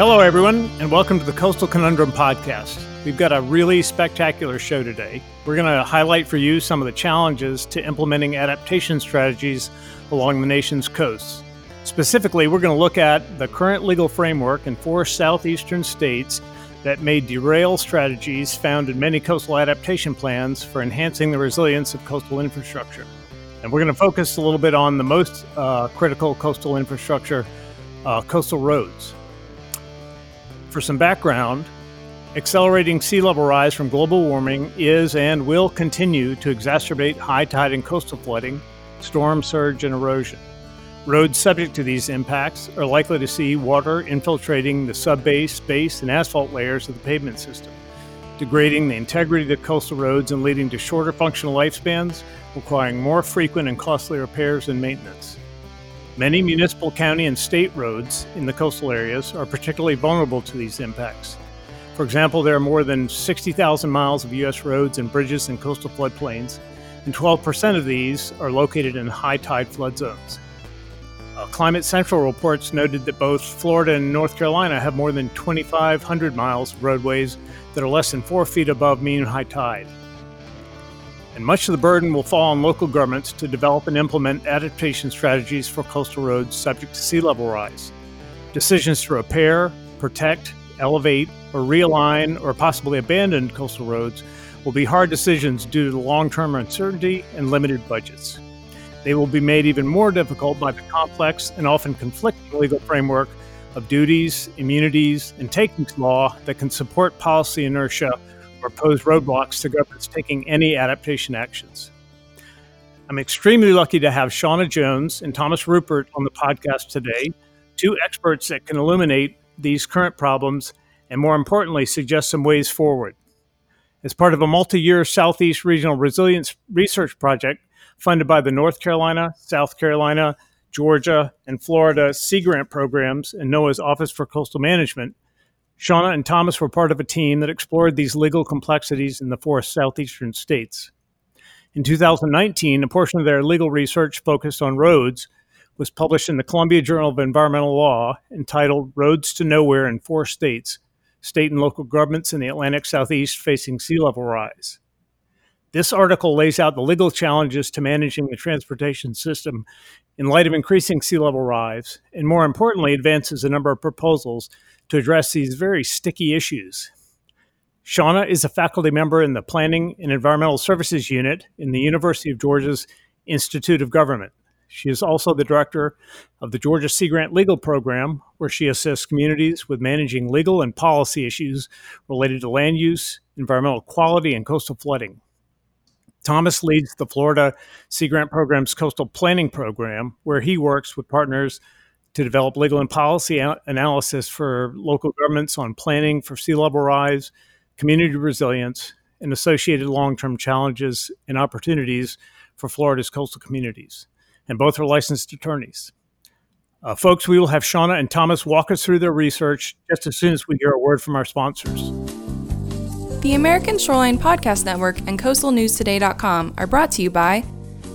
Hello, everyone, and welcome to the Coastal Conundrum Podcast. We've got a really spectacular show today. We're going to highlight for you some of the challenges to implementing adaptation strategies along the nation's coasts. Specifically, we're going to look at the current legal framework in four southeastern states that may derail strategies found in many coastal adaptation plans for enhancing the resilience of coastal infrastructure. And we're going to focus a little bit on the most uh, critical coastal infrastructure, uh, coastal roads. For some background, accelerating sea level rise from global warming is and will continue to exacerbate high tide and coastal flooding, storm surge, and erosion. Roads subject to these impacts are likely to see water infiltrating the subbase, base, and asphalt layers of the pavement system, degrading the integrity of coastal roads and leading to shorter functional lifespans, requiring more frequent and costly repairs and maintenance. Many municipal, county, and state roads in the coastal areas are particularly vulnerable to these impacts. For example, there are more than 60,000 miles of U.S. roads and bridges in coastal floodplains, and 12% of these are located in high tide flood zones. Uh, Climate Central reports noted that both Florida and North Carolina have more than 2,500 miles of roadways that are less than four feet above mean high tide and much of the burden will fall on local governments to develop and implement adaptation strategies for coastal roads subject to sea level rise. Decisions to repair, protect, elevate, or realign or possibly abandon coastal roads will be hard decisions due to long term uncertainty and limited budgets. They will be made even more difficult by the complex and often conflicting legal framework of duties, immunities, and takings law that can support policy inertia or pose roadblocks to governments taking any adaptation actions. I'm extremely lucky to have Shauna Jones and Thomas Ruppert on the podcast today, two experts that can illuminate these current problems and, more importantly, suggest some ways forward. As part of a multi year Southeast Regional Resilience Research Project funded by the North Carolina, South Carolina, Georgia, and Florida Sea Grant programs and NOAA's Office for Coastal Management, Shauna and Thomas were part of a team that explored these legal complexities in the four southeastern states. In 2019, a portion of their legal research focused on roads was published in the Columbia Journal of Environmental Law entitled Roads to Nowhere in Four States State and Local Governments in the Atlantic Southeast Facing Sea Level Rise. This article lays out the legal challenges to managing the transportation system in light of increasing sea level rise, and more importantly, advances a number of proposals to address these very sticky issues. Shauna is a faculty member in the Planning and Environmental Services Unit in the University of Georgia's Institute of Government. She is also the director of the Georgia Sea Grant Legal Program, where she assists communities with managing legal and policy issues related to land use, environmental quality, and coastal flooding. Thomas leads the Florida Sea Grant Program's Coastal Planning Program, where he works with partners to develop legal and policy analysis for local governments on planning for sea level rise, community resilience, and associated long term challenges and opportunities for Florida's coastal communities. And both are licensed attorneys. Uh, folks, we will have Shauna and Thomas walk us through their research just as soon as we hear a word from our sponsors. The American Shoreline Podcast Network and CoastalNewsToday.com are brought to you by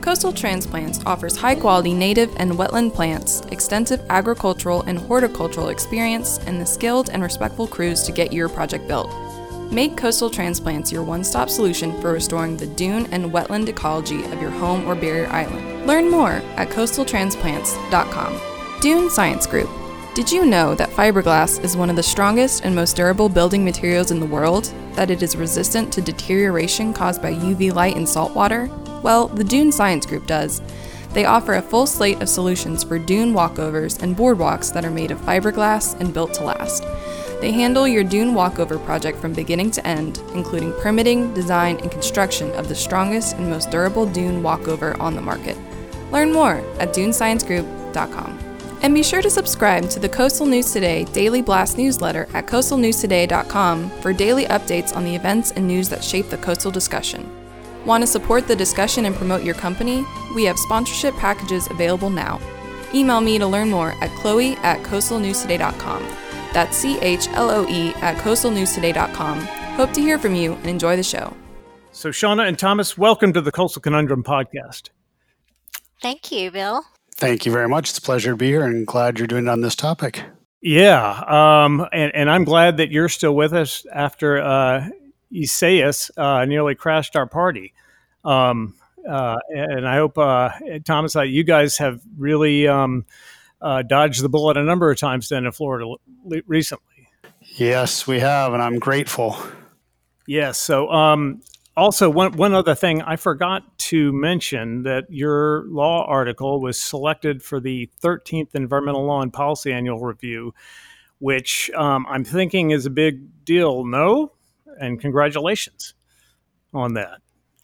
Coastal Transplants offers high quality native and wetland plants, extensive agricultural and horticultural experience, and the skilled and respectful crews to get your project built. Make Coastal Transplants your one stop solution for restoring the dune and wetland ecology of your home or barrier island. Learn more at coastaltransplants.com. Dune Science Group. Did you know that fiberglass is one of the strongest and most durable building materials in the world? That it is resistant to deterioration caused by UV light and salt water? Well, the Dune Science Group does. They offer a full slate of solutions for dune walkovers and boardwalks that are made of fiberglass and built to last. They handle your dune walkover project from beginning to end, including permitting, design, and construction of the strongest and most durable dune walkover on the market. Learn more at dunesciencegroup.com. And be sure to subscribe to the Coastal News Today Daily Blast newsletter at coastalnewstoday.com for daily updates on the events and news that shape the coastal discussion. Want to support the discussion and promote your company? We have sponsorship packages available now. Email me to learn more at chloe at coastalnewstoday.com. That's C H L O E at coastalnewstoday.com. Hope to hear from you and enjoy the show. So, Shauna and Thomas, welcome to the Coastal Conundrum podcast. Thank you, Bill. Thank you very much. It's a pleasure to be here and glad you're doing it on this topic. Yeah. Um, and, and I'm glad that you're still with us after uh, Isaias uh, nearly crashed our party. Um, uh, and I hope, uh, Thomas, uh, you guys have really um, uh, dodged the bullet a number of times then in Florida recently. Yes, we have, and I'm grateful. Yes. So, um, also, one, one other thing I forgot to mention that your law article was selected for the 13th Environmental Law and Policy Annual Review, which um, I'm thinking is a big deal. No? And congratulations on that.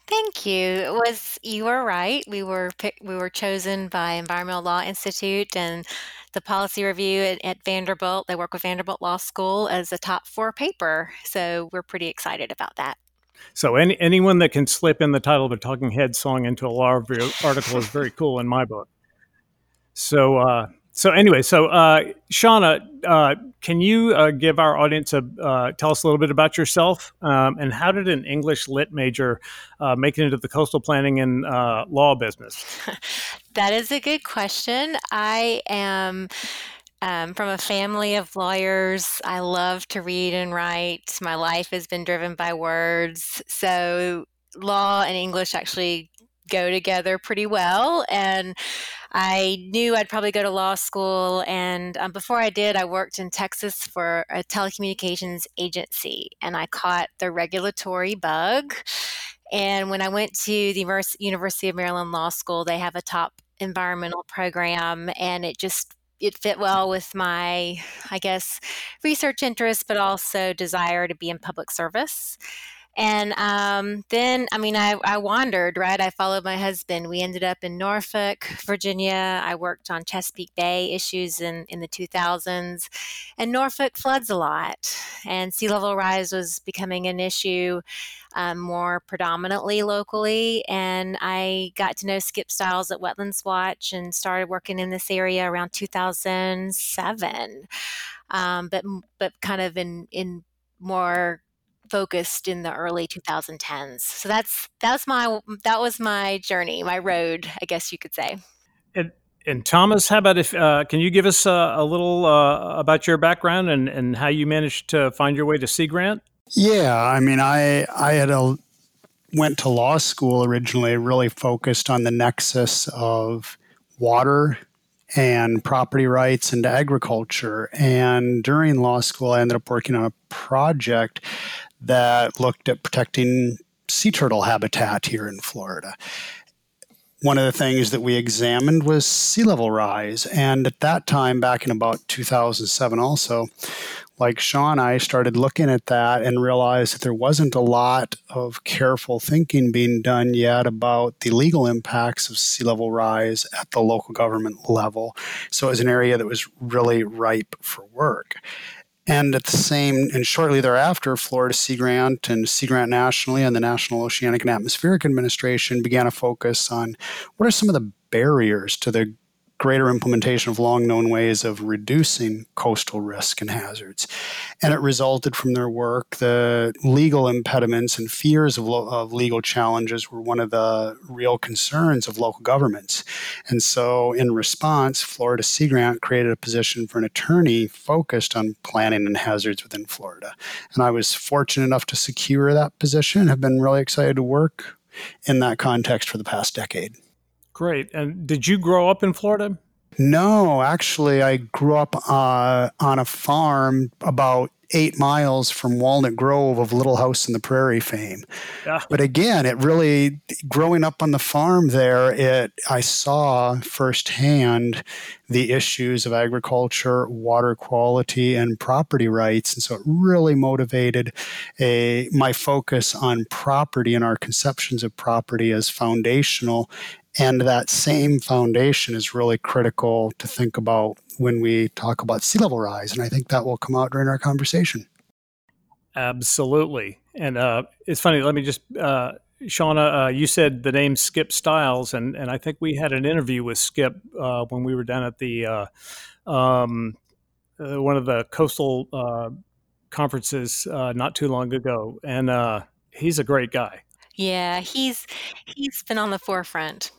Thank you. It was you were right. We were we were chosen by Environmental Law Institute and the policy review at, at, Vanderbilt. They work with Vanderbilt Law School as a top four paper. So we're pretty excited about that. So any, anyone that can slip in the title of a Talking Head song into a law review article is very cool in my book. So uh, so anyway, so uh, Shauna, uh, can you uh, give our audience a uh, tell us a little bit about yourself um, and how did an English lit major uh, make it into the coastal planning and uh, law business? that is a good question. I am um, from a family of lawyers. I love to read and write. My life has been driven by words. So, law and English actually go together pretty well. And I knew I'd probably go to law school. And um, before I did, I worked in Texas for a telecommunications agency and I caught the regulatory bug. And when I went to the University of Maryland Law School, they have a top environmental program and it just it fit well with my, I guess, research interests, but also desire to be in public service. And um, then, I mean, I, I wandered, right? I followed my husband. We ended up in Norfolk, Virginia. I worked on Chesapeake Bay issues in, in the 2000s. And Norfolk floods a lot, and sea level rise was becoming an issue um, more predominantly locally. And I got to know Skip Stiles at Wetlands Watch and started working in this area around 2007. Um, but but kind of in in more focused in the early 2010s. So that's that's my that was my journey, my road, I guess you could say. And, and Thomas, how about if uh, can you give us uh, a little uh, about your background and, and how you managed to find your way to Sea Grant? Yeah, I mean, I I had a went to law school originally, really focused on the nexus of water and property rights and agriculture. And during law school, I ended up working on a project that looked at protecting sea turtle habitat here in Florida. One of the things that we examined was sea level rise. And at that time, back in about 2007, also, like Sean, I started looking at that and realized that there wasn't a lot of careful thinking being done yet about the legal impacts of sea level rise at the local government level. So it was an area that was really ripe for work. And at the same, and shortly thereafter, Florida Sea Grant and Sea Grant nationally and the National Oceanic and Atmospheric Administration began a focus on what are some of the barriers to the greater implementation of long known ways of reducing coastal risk and hazards. And it resulted from their work. The legal impediments and fears of, lo- of legal challenges were one of the real concerns of local governments. And so, in response, Florida Sea Grant created a position for an attorney focused on planning and hazards within Florida. And I was fortunate enough to secure that position, have been really excited to work in that context for the past decade. Great. And did you grow up in Florida? No, actually, I grew up uh, on a farm about eight miles from Walnut Grove of Little House in the Prairie fame. Yeah. But again, it really growing up on the farm there, it I saw firsthand the issues of agriculture, water quality, and property rights, and so it really motivated a my focus on property and our conceptions of property as foundational And that same foundation is really critical to think about when we talk about sea level rise. And I think that will come out during our conversation. Absolutely. And uh, it's funny, let me just, uh, Shauna, uh, you said the name Skip Stiles, and, and I think we had an interview with Skip uh, when we were down at the uh, um, uh, one of the coastal conferences not too long ago. And he's a great guy. Yeah, he's he's been on the forefront.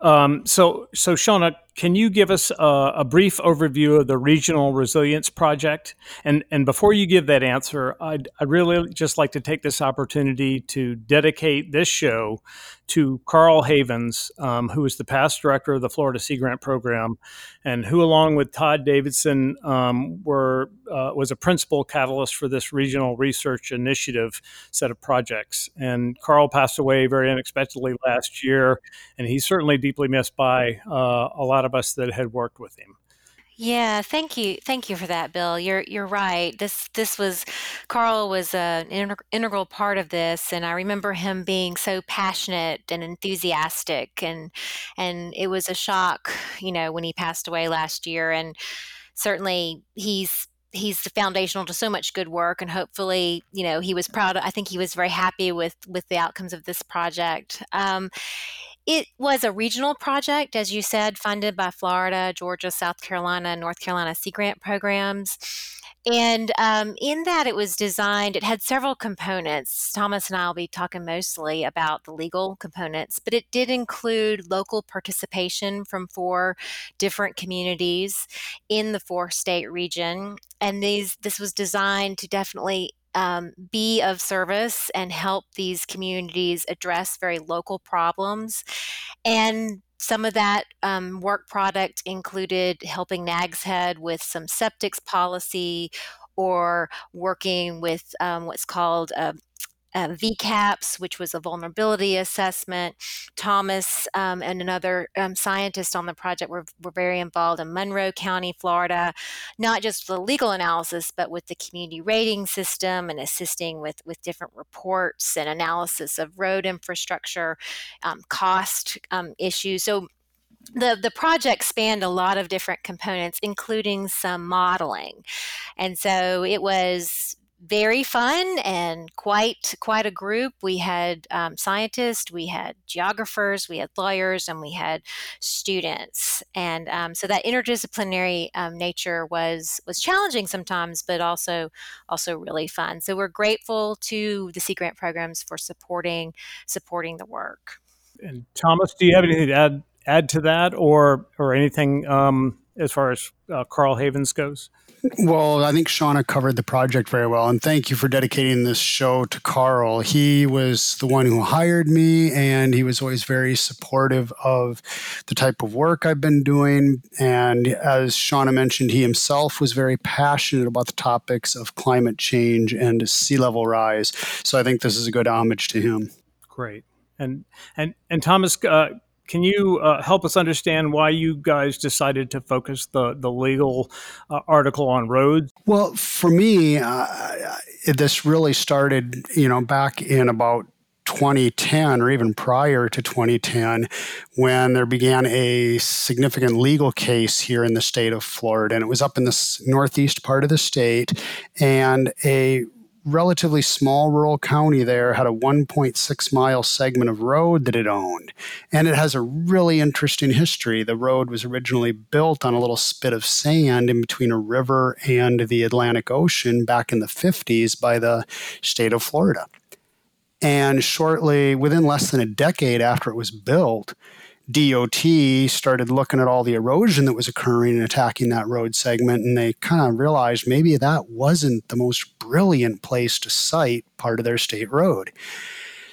Um, so, so Shauna, can you give us a, a, brief overview of the Regional Resilience Project? And and before you give that answer, I'd, I'd really just like to take this opportunity to dedicate this show to Karl Havens, um, who is the past director of the Florida Sea Grant Program, and who, along with Todd Davidson, um, were uh, was a principal catalyst for this regional research initiative set of projects. And Karl passed away very unexpectedly last year, and he's certainly deeply missed by uh, a lot of us that had worked with him. Yeah, thank you, thank you for that, Bill. You're you're right. This this was Karl was an integral part of this, and I remember him being so passionate and enthusiastic, and and it was a shock, you know, when he passed away last year. And certainly, he's he's foundational to so much good work, and hopefully, you know, he was proud. I think he was very happy with with the outcomes of this project. Um, it was a regional project, as you said, funded by Florida, Georgia, South Carolina, North Carolina Sea Grant programs. And um, in that, it was designed, it had several components. Thomas and I will be talking mostly about the legal components, but it did include local participation from four different communities in the four state region. And these, this was designed to definitely um, be of service and help these communities address very local problems. And some of that um, work product included helping Nags Head with some septics policy or working with um, what's called a uh, VCAPS, which was a vulnerability assessment. Thomas um, and another um, scientist on the project were, were very involved in Monroe County, Florida, not just the legal analysis, but with the community rating system and assisting with, with different reports and analysis of road infrastructure, um, cost um, issues. So the the project spanned a lot of different components including some modeling and so it was very fun and quite quite a group. We had um, scientists, we had geographers, we had lawyers, and we had students. And um, so that interdisciplinary um, nature was was challenging sometimes, but also also really fun. So we're grateful to the Sea Grant programs for supporting supporting the work. And Thomas, do you have anything to add add to that, or or anything um, as far as uh, Karl Havens goes? Well, I think Shauna covered the project very well, and thank you for dedicating this show to Karl. He was the one who hired me, and he was always very supportive of the type of work I've been doing. And as Shauna mentioned, he himself was very passionate about the topics of climate change and sea level rise. So I think this is a good homage to him. Great. And and and Thomas, uh, can you uh, help us understand why you guys decided to focus the the legal uh, article on roads? Well, for me, uh, this really started, you know, back in about 2010 or even prior to 2010 when there began a significant legal case here in the state of Florida and it was up in the northeast part of the state and a relatively small rural county there had a 1.6 mile segment of road that it owned. And it has a really interesting history. The road was originally built on a little spit of sand in between a river and the Atlantic Ocean back in the 50s by the state of Florida. And shortly, within less than a decade after it was built, DOT started looking at all the erosion that was occurring and attacking that road segment, and they kind of realized maybe that wasn't the most brilliant place to site part of their state road.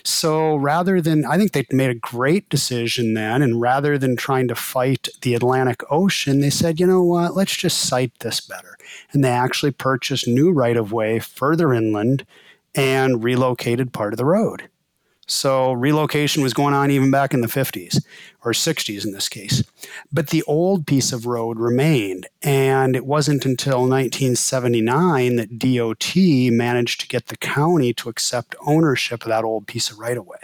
So rather than, I think they made a great decision then, and rather than trying to fight the Atlantic Ocean, they said, you know what, let's just site this better. And they actually purchased new right of way further inland and relocated part of the road. So relocation was going on even back in the 50s or 60s in this case. But the old piece of road remained. And it wasn't until 1979 that DOT managed to get the county to accept ownership of that old piece of right of way.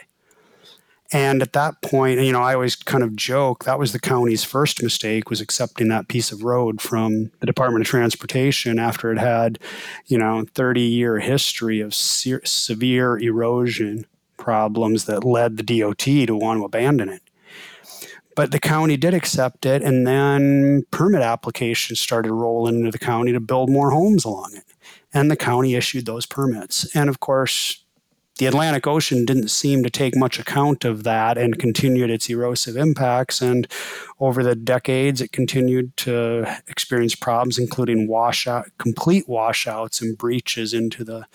And at that point, you know, I always kind of joke that was the county's first mistake was accepting that piece of road from the Department of Transportation after it had, you know, 30 year history of se- severe erosion problems that led the DOT to want to abandon it. But the county did accept it, and then permit applications started rolling into the county to build more homes along it. And the county issued those permits. And of course, the Atlantic Ocean didn't seem to take much account of that and continued its erosive impacts. And over the decades, it continued to experience problems, including washout, complete washouts and breaches into the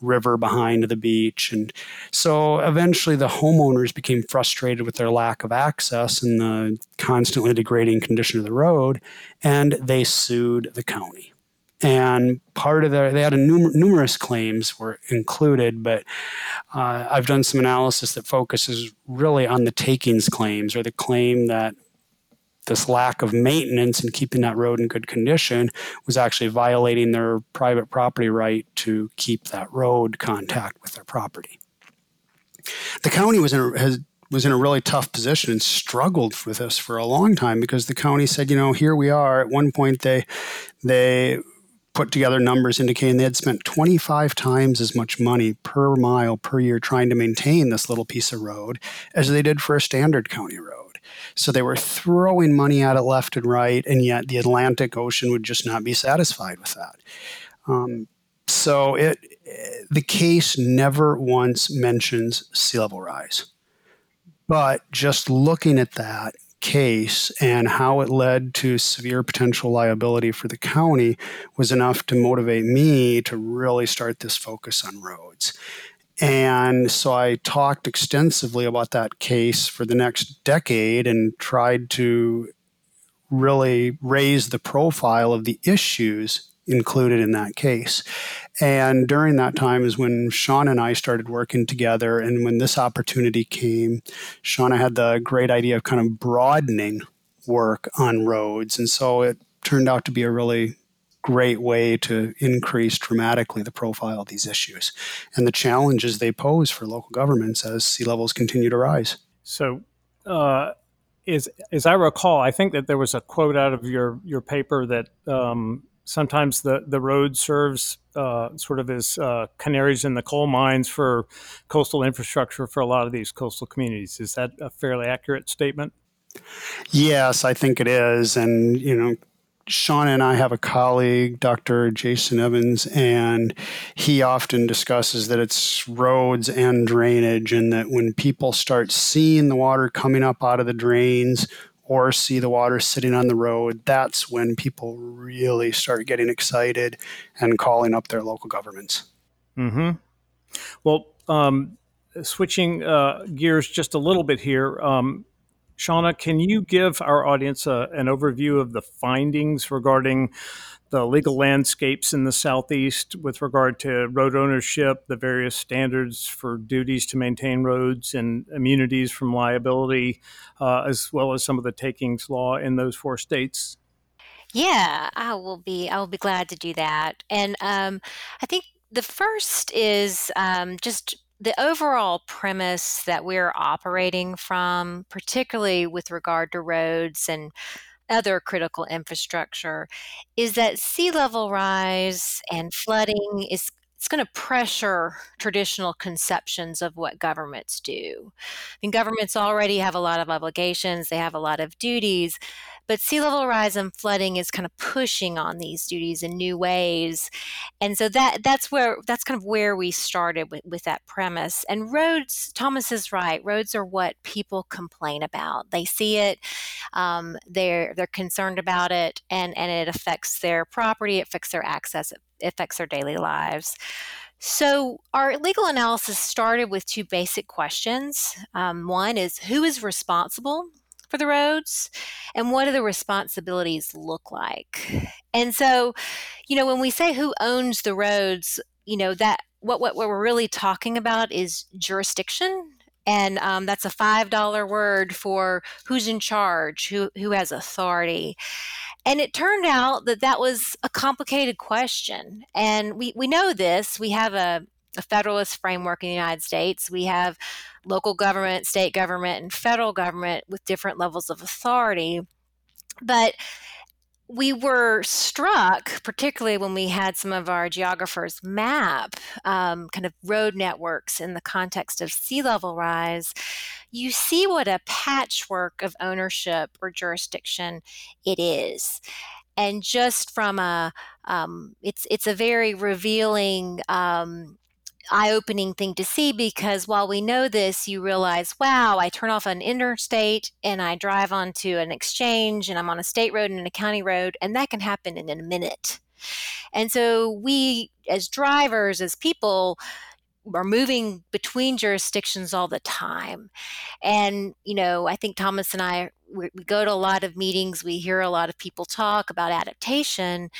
river behind the beach. And so eventually the homeowners became frustrated with their lack of access and the constantly degrading condition of the road, and they sued the county. And part of their, they had a numer- numerous claims were included, but uh, I've done some analysis that focuses really on the takings claims or the claim that this lack of maintenance and keeping that road in good condition was actually violating their private property right to keep that road contact with their property. The county was in a, has, was in a really tough position and struggled with this for a long time because the county said, you know, here we are. At one point, they they put together numbers indicating they had spent 25 times as much money per mile per year trying to maintain this little piece of road as they did for a standard county road. So they were throwing money at it left and right, and yet the Atlantic Ocean would just not be satisfied with that. Um, so it the case never once mentions sea level rise. But just looking at that case and how it led to severe potential liability for the county was enough to motivate me to really start this focus on roads. And so I talked extensively about that case for the next decade and tried to really raise the profile of the issues included in that case. And during that time is when Sean and I started working together. And when this opportunity came, Shauna had the great idea of kind of broadening work on roads. And so it turned out to be a really great way to increase dramatically the profile of these issues and the challenges they pose for local governments as sea levels continue to rise. So, uh, as, as I recall, I think that there was a quote out of your, your paper that um, sometimes the, the road serves uh, sort of as uh, canaries in the coal mines for coastal infrastructure for a lot of these coastal communities. Is that a fairly accurate statement? Yes, I think it is. And, you know, Sean and I have a colleague, Dr. Jason Evans, and he often discusses that it's roads and drainage, and that when people start seeing the water coming up out of the drains or see the water sitting on the road, that's when people really start getting excited and calling up their local governments. Hmm. Well, um, switching uh, gears just a little bit here. Um, Shauna, can you give our audience a, an overview of the findings regarding the legal landscapes in the Southeast with regard to road ownership, the various standards for duties to maintain roads, and immunities from liability, uh, as well as some of the takings law in those four states? Yeah, I will be. I will be glad to do that. And um, I think the first is um, just the overall premise that we're operating from, particularly with regard to roads and other critical infrastructure, is that sea level rise and flooding is it's going to pressure traditional conceptions of what governments do. I mean, governments already have a lot of obligations, they have a lot of duties, but sea level rise and flooding is kind of pushing on these duties in new ways. And so that that's where that's kind of where we started with, with that premise. And roads, Thomas is right. Roads are what people complain about. They see it, um, they're they're concerned about it, and and it affects their property, it affects their access, it affects their daily lives. So, our legal analysis started with two basic questions. Um, one is who is responsible for the roads and what do the responsibilities look like? And so you know when we say who owns the roads you know that what what, what we're really talking about is jurisdiction and um, that's a five dollar word for who's in charge who who has authority. And it turned out that that was a complicated question and we we know this we have a a federalist framework in the United States. We have local government, state government, and federal government with different levels of authority. But we were struck, particularly when we had some of our geographers map um, kind of road networks in the context of sea level rise. You see what a patchwork of ownership or jurisdiction it is. And just from a, um, it's it's a very revealing um, eye opening thing to see because while we know this, you realize, wow, I turn off an interstate and I drive onto an exchange and I'm on a state road and a county road, and that can happen in a minute. And so we, as drivers, as people, are moving between jurisdictions all the time. And, you know, I think Thomas and I, we, we, go to a lot of meetings, we hear a lot of people talk about adaptation.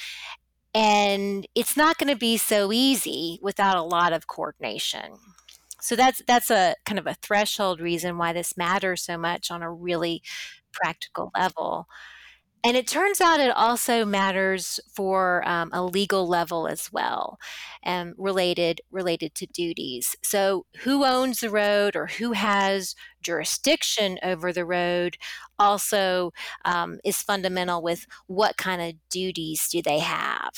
And it's not going to be so easy without a lot of coordination. So that's that's a kind of a threshold reason why this matters so much on a really practical level. And it turns out it also matters for um, a legal level as well, um, related related to duties. So, who owns the road or who has jurisdiction over the road also um, is fundamental with what kind of duties do they have.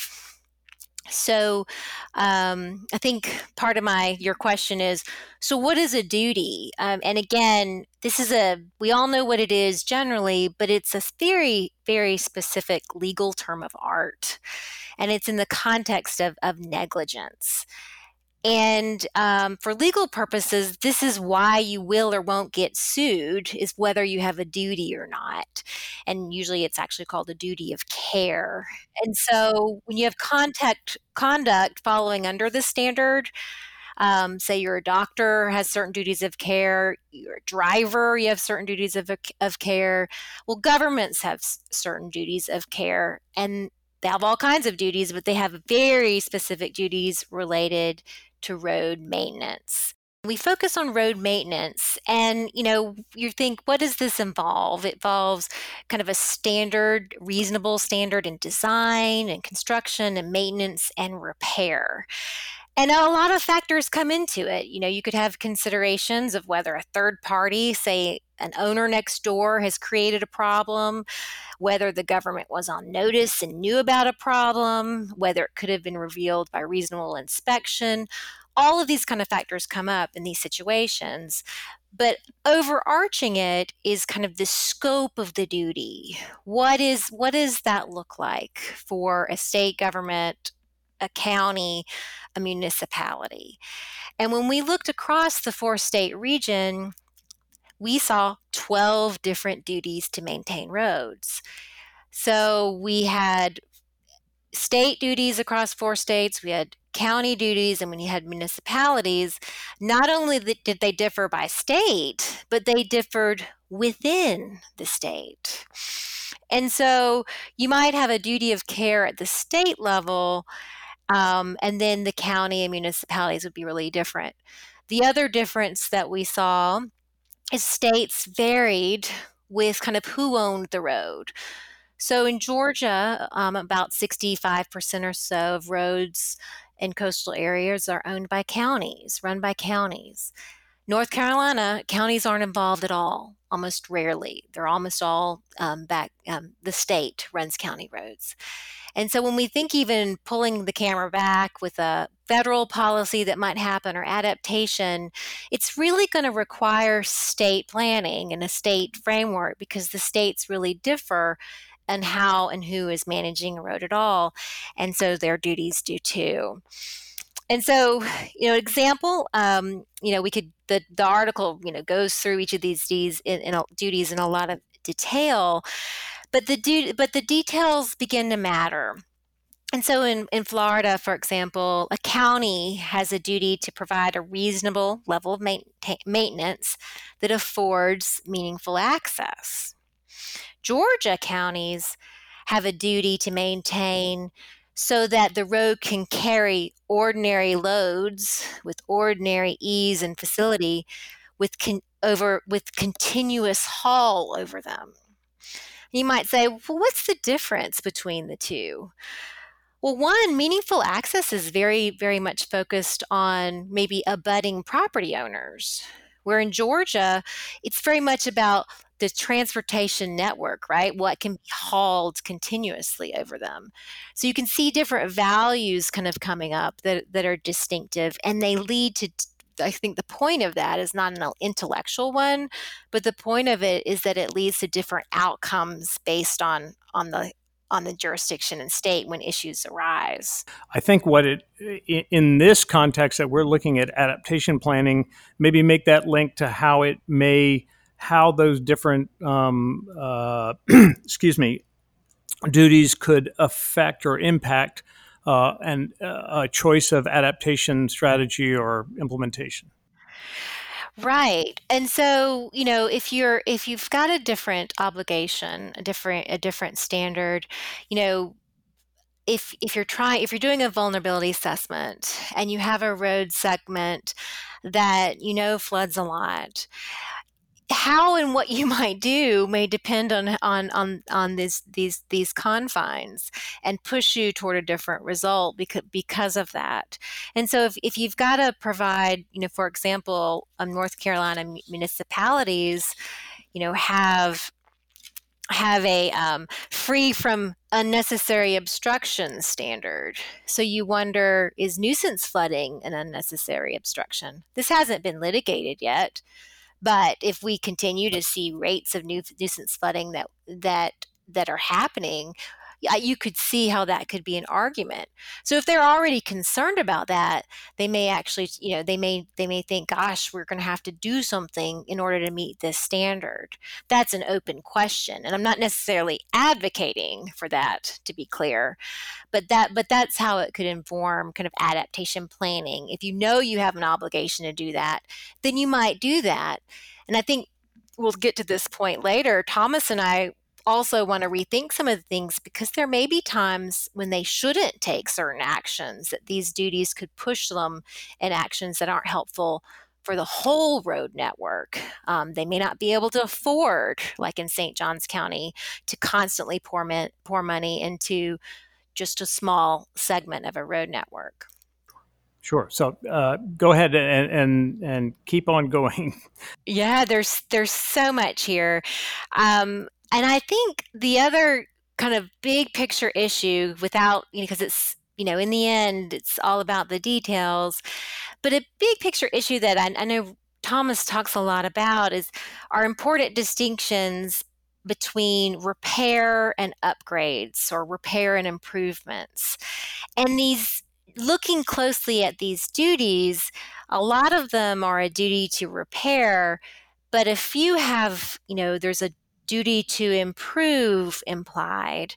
So, um, I think part of my your question is so what is a duty? Um, and again, this is a we all know what it is generally, but it's a very very specific legal term of art, and it's in the context of of negligence. And um, for legal purposes, this is why you will or won't get sued, is whether you have a duty or not. And usually it's actually called a duty of care. And so when you have contact, conduct following under the standard, um, say you're a doctor, has certain duties of care, you're a driver, you have certain duties of, of care. Well, governments have certain duties of care. And they have all kinds of duties, but they have very specific duties related to road maintenance. We focus on road maintenance, and you know, you think, what does this involve? It involves kind of a standard, reasonable standard in design and construction and maintenance and repair. And a lot of factors come into it. You know, you could have considerations of whether a third party, say an owner next door, has created a problem, whether the government was on notice and knew about a problem, whether it could have been revealed by reasonable inspection. All of these kind of factors come up in these situations. But overarching it is kind of the scope of the duty. What is what does that look like for a state government, a county, a municipality? And when we looked across the four state region, we saw 12 different duties to maintain roads. So we had state duties across four states, we had county duties, and when you had municipalities, not only did they differ by state, but they differed within the state. And so you might have a duty of care at the state level, um, and then the county and municipalities would be really different. The other difference that we saw is states varied with kind of who owned the road. So in Georgia, um, about 65% or so of roads in coastal areas are owned by counties, run by counties. North Carolina, counties aren't involved at all, almost rarely. They're almost all um, back, um, the state runs county roads. And so when we think even pulling the camera back with a federal policy that might happen or adaptation, it's really going to require state planning and a state framework because the states really differ and how and who is managing a road at all. And so their duties do too. And so, you know, example, um, you know, we could the the article, you know, goes through each of these duties in, in a, duties in a lot of detail. But the de- but the details begin to matter. And so in, in Florida, for example, a county has a duty to provide a reasonable level of maintenance that affords meaningful access. Georgia counties have a duty to maintain so that the road can carry ordinary loads with ordinary ease and facility with con- over with continuous haul over them. You might say, well, what's the difference between the two? Well, one, meaningful access is very, very much focused on maybe abutting property owners. Where in Georgia, it's very much about the transportation network, right? What can be mm-hmm. hauled continuously over them. So you can see different values kind of coming up that, that are distinctive and they lead to I think the point of that is not an intellectual one, but the point of it is that it leads to different outcomes based on on the on the jurisdiction and state when issues arise. I think what it in this context that we're looking at adaptation planning, maybe make that link to how it may how those different um, uh, excuse me duties could affect or impact uh, and uh, a choice of adaptation strategy or implementation. Right. And so, you know, if you're if you've got a different obligation, a different a different standard, you know, if if you're trying if you're doing a vulnerability assessment and you have a road segment that you know floods a lot, how and what you might do may depend on on on on these these these confines and push you toward a different result because because of that. And so if, if you've got to provide, you know, for example, um, North Carolina municipalities, you know, have have a um, free from unnecessary obstruction standard. So you wonder is nuisance flooding an unnecessary obstruction? This hasn't been litigated yet. But if we continue to see rates of nuisance flooding that that that are happening, you could see how that could be an argument. So if they're already concerned about that, they may actually, you know, they may they may think, gosh, we're going to have to do something in order to meet this standard. That's an open question, and I'm not necessarily advocating for that to be clear, but that but that's how it could inform kind of adaptation planning. If you know you have an obligation to do that, then you might do that. And I think we'll get to this point later. Thomas and I also want to rethink some of the things because there may be times when they shouldn't take certain actions, that these duties could push them in actions that aren't helpful for the whole road network. Um, they may not be able to afford, like in St. Johns County, to constantly pour, min- pour money into just a small segment of a road network. Sure. So uh, go ahead and, and and keep on going. Yeah, there's there's so much here. Um, and I think the other kind of big picture issue without, you know, because it's, you know, in the end, it's all about the details. But a big picture issue that I, I know Thomas talks a lot about is our important distinctions between repair and upgrades or repair and improvements. And these looking closely at these duties, a lot of them are a duty to repair, but a few have, you know, there's a duty to improve implied.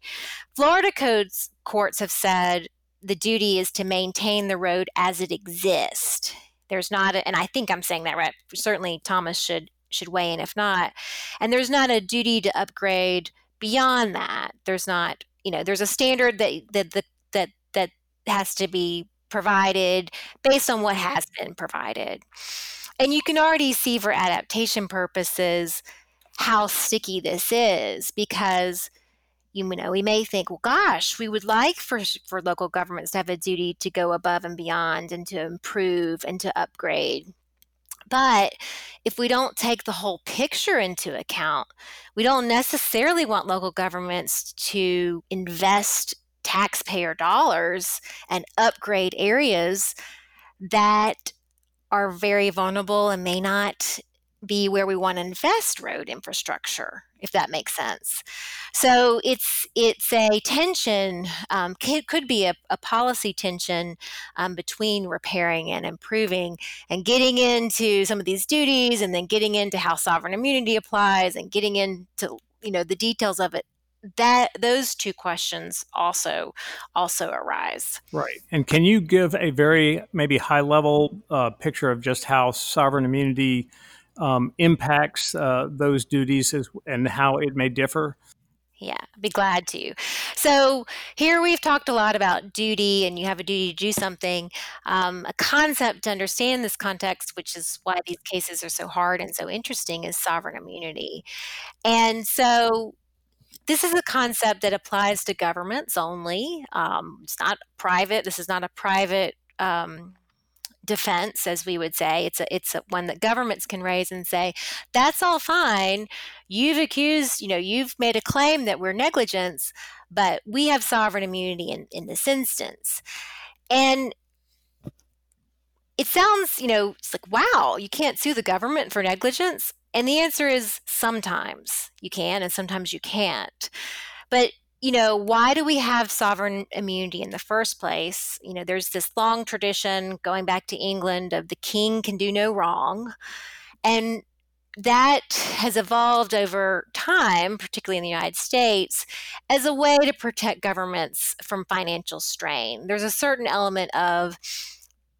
Florida codes courts have said the duty is to maintain the road as it exists. There's not, a, and I think I'm saying that right. Certainly, Thomas should should weigh in if not. And there's not a duty to upgrade beyond that. There's not, you know, there's a standard that that that that, that has to be provided based on what has been provided. And you can already see for adaptation purposes how sticky this is because you know we may think well gosh we would like for for local governments to have a duty to go above and beyond and to improve and to upgrade. But if we don't take the whole picture into account we don't necessarily want local governments to invest taxpayer dollars and upgrade areas that are very vulnerable and may not be where we want to invest road infrastructure if that makes sense. So it's it's a tension um, could, could be a, a policy tension um, between repairing and improving and getting into some of these duties and then getting into how sovereign immunity applies and getting into you know the details of it. That those two questions also also arise. Right. And can you give a very maybe high level uh, picture of just how sovereign immunity um, impacts uh, those duties as, and how it may differ? Yeah, be glad to. So, here we've talked a lot about duty, and you have a duty to do something. Um, a concept to understand this context, which is why these cases are so hard and so interesting, is sovereign immunity. And so, this is a concept that applies to governments only. Um, it's not private. This is not a private um, defense, as we would say. It's a it's a, one that governments can raise and say, "That's all fine. You've accused, you know, you've made a claim that we're negligence, but we have sovereign immunity in, in this instance." And it sounds, you know, it's like, wow, you can't sue the government for negligence. And the answer is sometimes you can and sometimes you can't. But you know, why do we have sovereign immunity in the first place? You know, there's this long tradition going back to England of the king can do no wrong. And that has evolved over time, particularly in the United States, as a way to protect governments from financial strain. There's a certain element of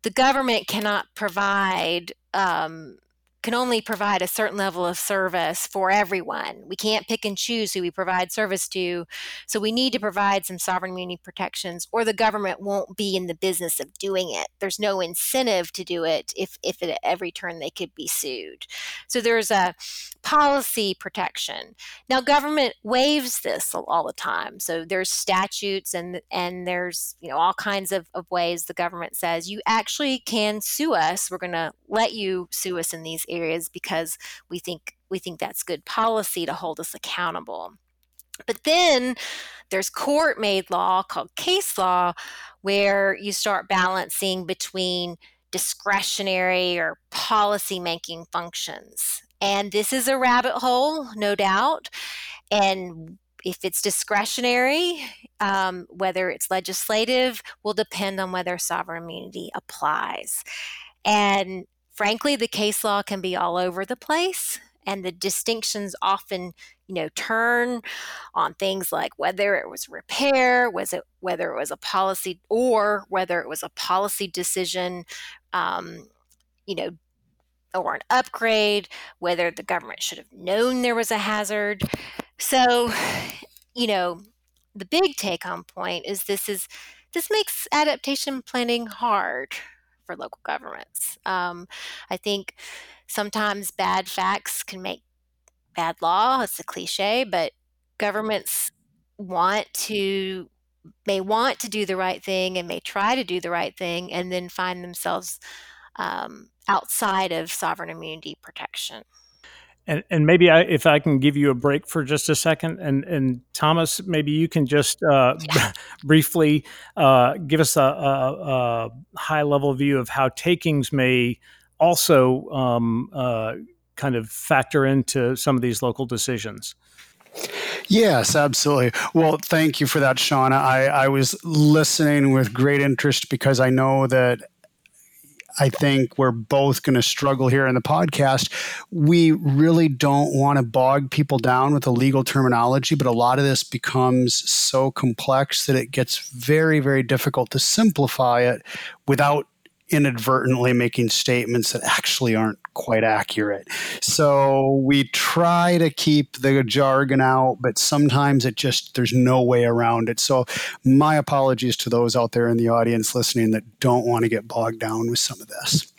the government cannot provide um, can only provide a certain level of service for everyone. We can't pick and choose who we provide service to. So we need to provide some sovereign immunity protections, or the government won't be in the business of doing it. There's no incentive to do it if, if at every turn they could be sued. So there's a policy protection. Now, government waives this all the time. So there's statutes and and there's you know all kinds of, of ways the government says you actually can sue us. We're going to let you sue us in these areas because we think we think that's good policy to hold us accountable. But then there's court made law called case law where you start balancing between discretionary or policy making functions. And this is a rabbit hole, no doubt. And if it's discretionary, um, whether it's legislative, will depend on whether sovereign immunity applies. And frankly, the case law can be all over the place, and the distinctions often, you know, turn on things like whether it was repair, was it whether it was a policy, or whether it was a policy decision, um, you know, or an upgrade, whether the government should have known there was a hazard. So, you know, the big take home point is this is this makes adaptation planning hard for local governments. Um, I think sometimes bad facts can make bad law. It's a cliche, but governments want to may want to do the right thing and may try to do the right thing and then find themselves um, outside of sovereign immunity protection. And, and maybe I, if I can give you a break for just a second, and, and Thomas, maybe you can just uh, yeah. briefly uh, give us a, a, a, high level view of how takings may also um, uh, kind of factor into some of these local decisions. Yes, absolutely. Well, thank you for that, Shauna. I, I was listening with great interest because I know that I think we're both going to struggle here in the podcast. We really don't want to bog people down with the legal terminology, but a lot of this becomes so complex that it gets very, very difficult to simplify it without inadvertently making statements that actually aren't quite accurate. So we try to keep the jargon out, but sometimes it just, there's no way around it. So my apologies to those out there in the audience listening that don't want to get bogged down with some of this.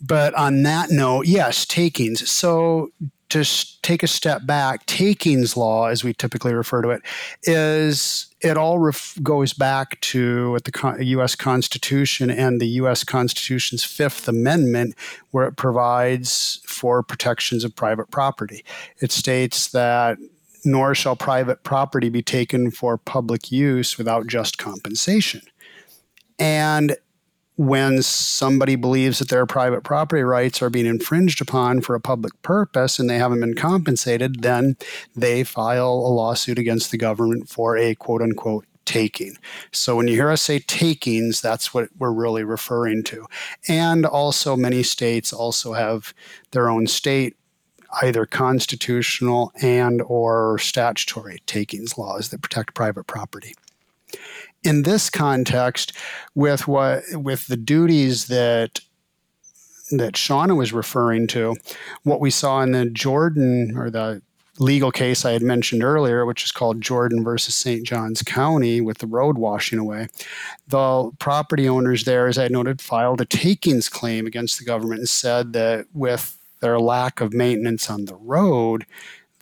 But on that note, yes, takings. So to take a step back, takings law, as we typically refer to it, is it all ref- goes back to the con- U.S. Constitution and the U.S. Constitution's Fifth Amendment, where it provides for protections of private property. It states that nor shall private property be taken for public use without just compensation. And when somebody believes that their private property rights are being infringed upon for a public purpose and they haven't been compensated, then they file a lawsuit against the government for a quote unquote taking. So when you hear us say takings, that's what we're really referring to. And also many states also have their own state either constitutional and or statutory takings laws that protect private property in this context, with what with the duties that that Shauna was referring to, what we saw in the Jordan or the legal case I had mentioned earlier, which is called Jordan versus St. Johns County with the road washing away. The property owners there, as I noted, filed a takings claim against the government and said that with their lack of maintenance on the road,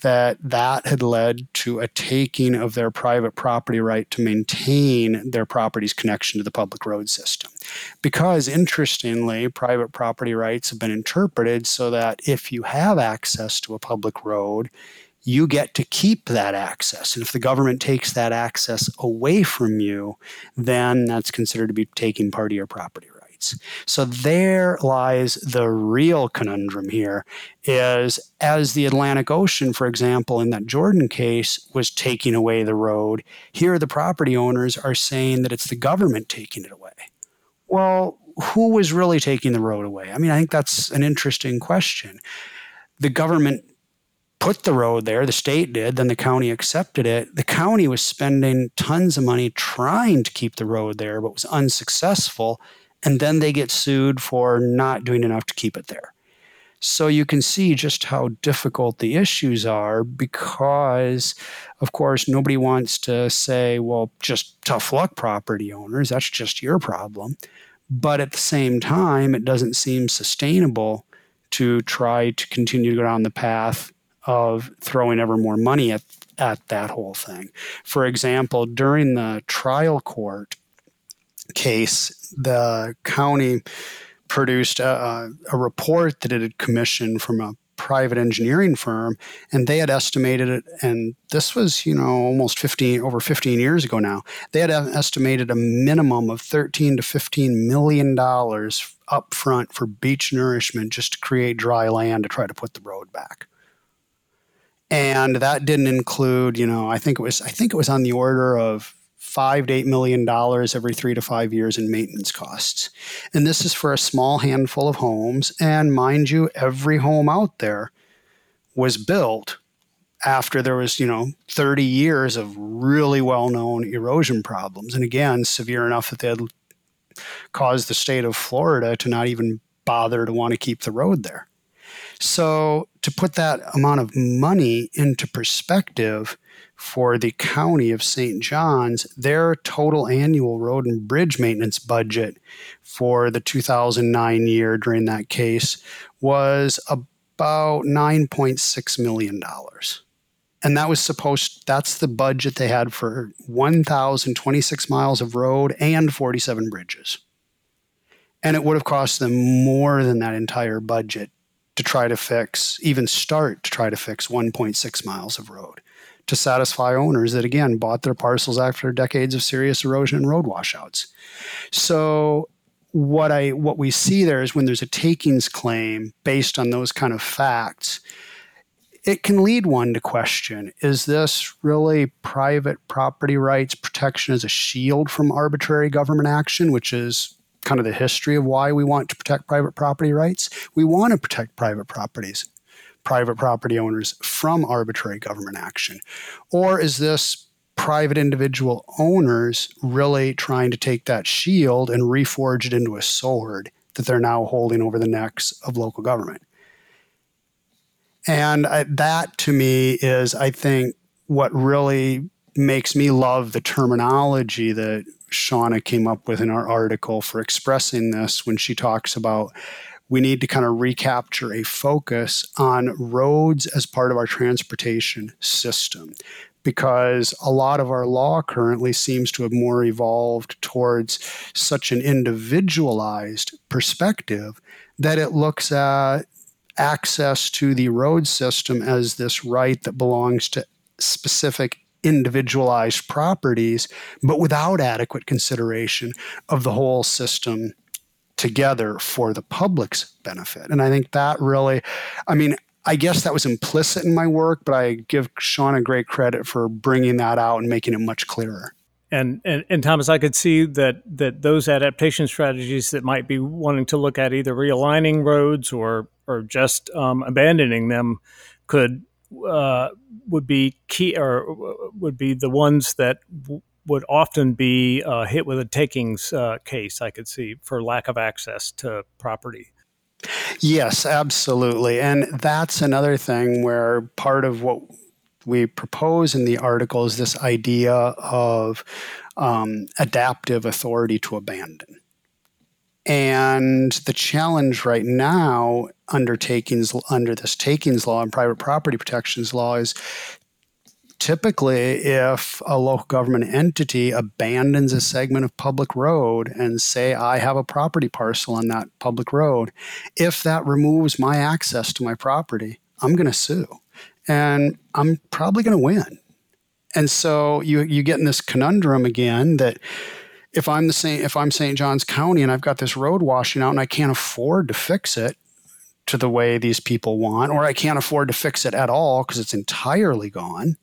that that had led to a taking of their private property right to maintain their property's connection to the public road system. Because interestingly, private property rights have been interpreted so that if you have access to a public road, you get to keep that access. And if the government takes that access away from you, then that's considered to be taking part of your property rights. So there lies the real conundrum here is as the Atlantic Ocean, for example, in that Jordan case was taking away the road, here the property owners are saying that it's the government taking it away. Well, who was really taking the road away? I mean, I think that's an interesting question. The government put the road there, the state did, then the county accepted it. The county was spending tons of money trying to keep the road there, but was unsuccessful. And then they get sued for not doing enough to keep it there. So you can see just how difficult the issues are because, of course, nobody wants to say, well, just tough luck, property owners. That's just your problem. But at the same time, it doesn't seem sustainable to try to continue to go down the path of throwing ever more money at, at that whole thing. For example, during the trial court case, the county produced a, a report that it had commissioned from a private engineering firm and they had estimated it and this was you know almost 15 over 15 years ago now they had estimated a minimum of 13 to 15 million dollars up front for beach nourishment just to create dry land to try to put the road back. And that didn't include you know i think it was i think it was on the order of five to eight million dollars every three to five years in maintenance costs. And this is for a small handful of homes. And mind you every home out there was built after there was you know 30 years of really well-known erosion problems. And again severe enough that they had caused the state of florida to not even bother to want to keep the road there. So, to put that amount of money into perspective for the county of St. John's, their total annual road and bridge maintenance budget for the 2009 year during that case was about $9.6 million. And that was supposed, that's the budget they had for 1,026 miles of road and 47 bridges. And it would have cost them more than that entire budget to try to fix, even start to try to fix 1.6 miles of road to satisfy owners that, again, bought their parcels after decades of serious erosion and road washouts. So, what I what we see there is when there's a takings claim based on those kind of facts, it can lead one to question is this really private property rights protection as a shield from arbitrary government action, which is kind of the history of why we want to protect private property rights. We want to protect private properties, private property owners from arbitrary government action. Or is this private individual owners really trying to take that shield and reforge it into a sword that they're now holding over the necks of local government? And I, that to me is, I think, what really makes me love the terminology that Shauna came up with in our article for expressing this when she talks about we need to kind of recapture a focus on roads as part of our transportation system. Because a lot of our law currently seems to have more evolved towards such an individualized perspective that it looks at access to the road system as this right that belongs to specific individualized properties, but without adequate consideration of the whole system together for the public's benefit. And I think that really, I mean, I guess that was implicit in my work, but I give Shauna great credit for bringing that out and making it much clearer. And, and, and Thomas, I could see that that those adaptation strategies that might be wanting to look at either realigning roads or or just um, abandoning them could uh, would be key or would be the ones that would often be uh, hit with a takings uh, case. I could see for lack of access to property. Yes, absolutely, and that's another thing where part of what we propose in the article is this idea of um, adaptive authority to abandon. And the challenge right now under takings under this takings law and private property protections law is typically if a local government entity abandons a segment of public road and say i have a property parcel on that public road if that removes my access to my property i'm going to sue and i'm probably going to win and so you you get in this conundrum again that if I'm the same, if I'm St. Johns County and I've got this road washing out and I can't afford to fix it to the way these people want, or I can't afford to fix it at all because it's entirely gone.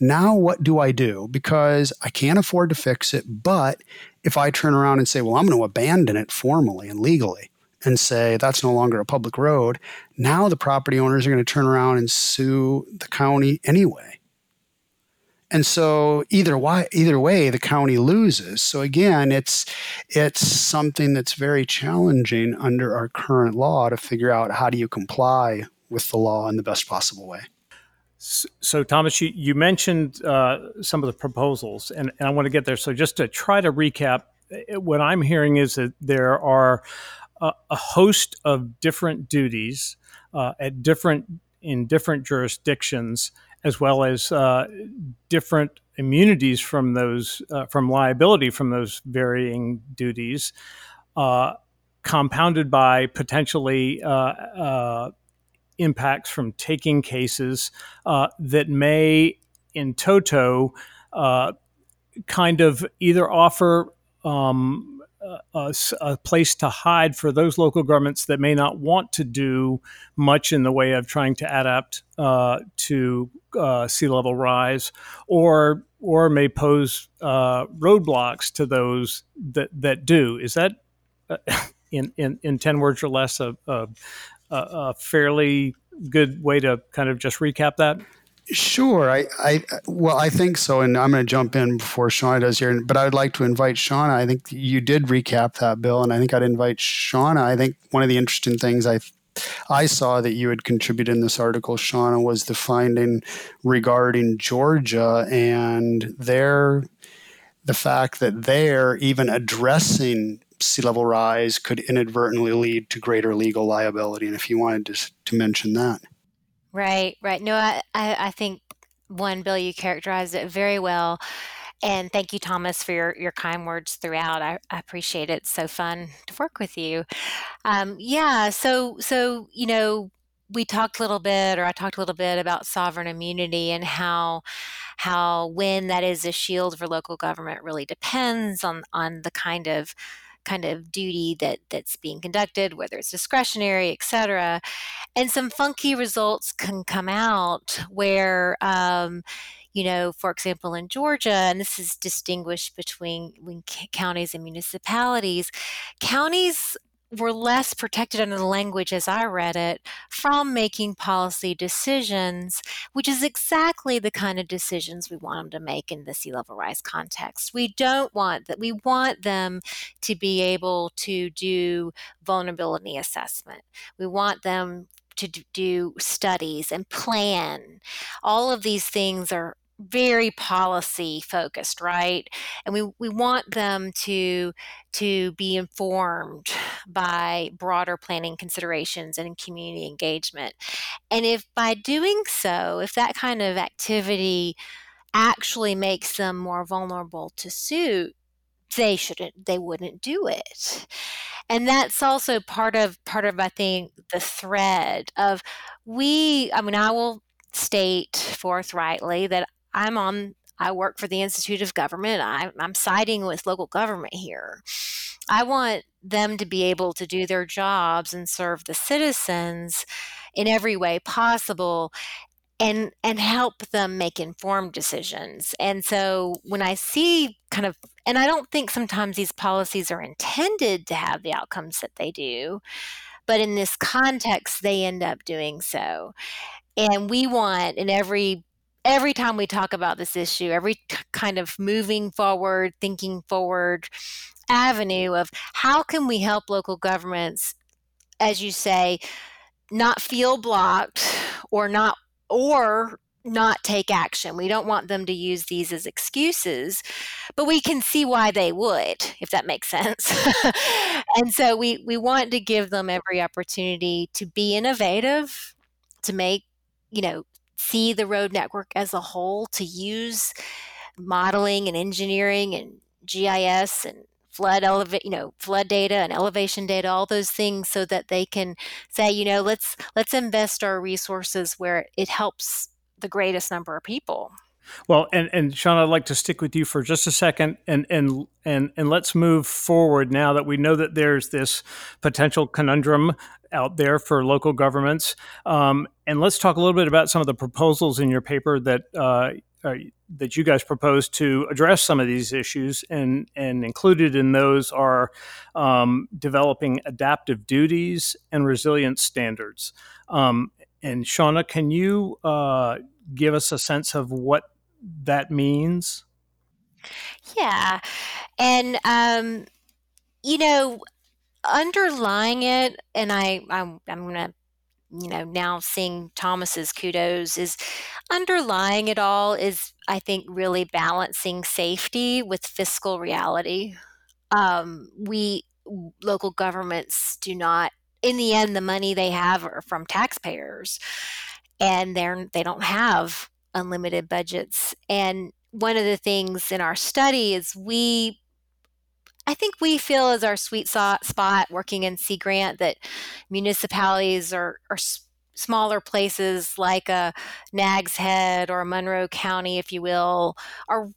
Now, what do I do? Because I can't afford to fix it. But if I turn around and say, well, I'm going to abandon it formally and legally and say that's no longer a public road, now the property owners are going to turn around and sue the county anyway. And so either way, either way, the county loses. So again, it's it's something that's very challenging under our current law to figure out how do you comply with the law in the best possible way. So, Thomas, you, you mentioned uh, some of the proposals, and, and I want to get there. So, just to try to recap, eh, what I'm hearing is that there are a, a host of different duties uh, at different in different jurisdictions as well as uh, different immunities from those uh, from liability from those varying duties, uh, compounded by potentially uh, impacts from taking cases uh, that may, in toto, kind of either offer um, a, a, place to hide for those local governments that may not want to do much in the way of trying to adapt uh, to uh, sea level rise, or or may pose uh, roadblocks to those that that do. Is that uh, in in, in ten words or less a, a, a fairly good way to kind of just recap that? Sure. I, I, well, I think so. And I'm going to jump in before Shauna does here. But I'd like to invite Shauna. I think you did recap that, Bill. And I think I'd invite Shauna. I think one of the interesting things I, I saw that you had contributed in this article, Shauna, was the finding regarding Georgia and their, the fact that they're even addressing sea level rise could inadvertently lead to greater legal liability. And if you wanted to, to mention that. Right, right. No, I, I, think one, Bill, you characterized it very well. And thank you, Thomas, for your, your kind words throughout. I, I appreciate it. It's so fun to work with you. Um, yeah, so so you know, we talked a little bit, or I talked a little bit about sovereign immunity and how how when that is a shield for local government really depends on on the kind of kind of duty that that's being conducted, whether it's discretionary, et cetera. And some funky results can come out where, um, you know, for example, in Georgia, and this is distinguished between, counties and municipalities, counties were less protected under the language as I read it from making policy decisions, which is exactly the kind of decisions we want them to make in the sea level rise context. We don't want that. We want them to be able to do vulnerability assessment. We want them to do studies and plan. All of these things are very policy focused right? And we, we want them to to be informed by broader planning considerations and community engagement. And if by doing so if that kind of activity actually makes them more vulnerable to suit they shouldn't they wouldn't do it. And that's also part of part of i think the thread of we i mean i will state forthrightly that I'm on I work for the Institute of Government. I, I'm siding with local government here. I want them to be able to do their jobs and serve the citizens in every way possible and and help them make informed decisions. And so when I see kind of and I don't think sometimes these policies are intended to have the outcomes that they do, but in this context they end up doing so. And we want in every every time we talk about this issue, every kind of moving forward, thinking forward avenue of how can we help local governments, as you say, not feel blocked or not or not take action. We don't want them to use these as excuses, but we can see why they would, if that makes sense. and so we, we want to give them every opportunity to be innovative, to make, you know, see the road network as a whole, to use modeling and engineering and GIS and flood elevate you know flood data and elevation data all those things so that they can say you know let's let's invest our resources where it helps the greatest number of people. Well, and and Sean, I'd like to stick with you for just a second, and and and and let's move forward now that we know that there's this potential conundrum out there for local governments, um, and let's talk a little bit about some of the proposals in your paper that. Uh, uh, that you guys propose to address some of these issues, and and included in those are um, developing adaptive duties and resilience standards. Um, and Shauna, can you uh, give us a sense of what that means? Yeah. And, um, you know, underlying it, and I, I'm, I'm going to you know now seeing thomas's kudos is underlying it all is i think really balancing safety with fiscal reality um, we local governments do not in the end the money they have are from taxpayers and they're they don't have unlimited budgets. And one of the things in our study is we I think we feel as our sweet spot working in Sea Grant that municipalities are, are smaller places like a Nags Head or Monroe County, if you will, are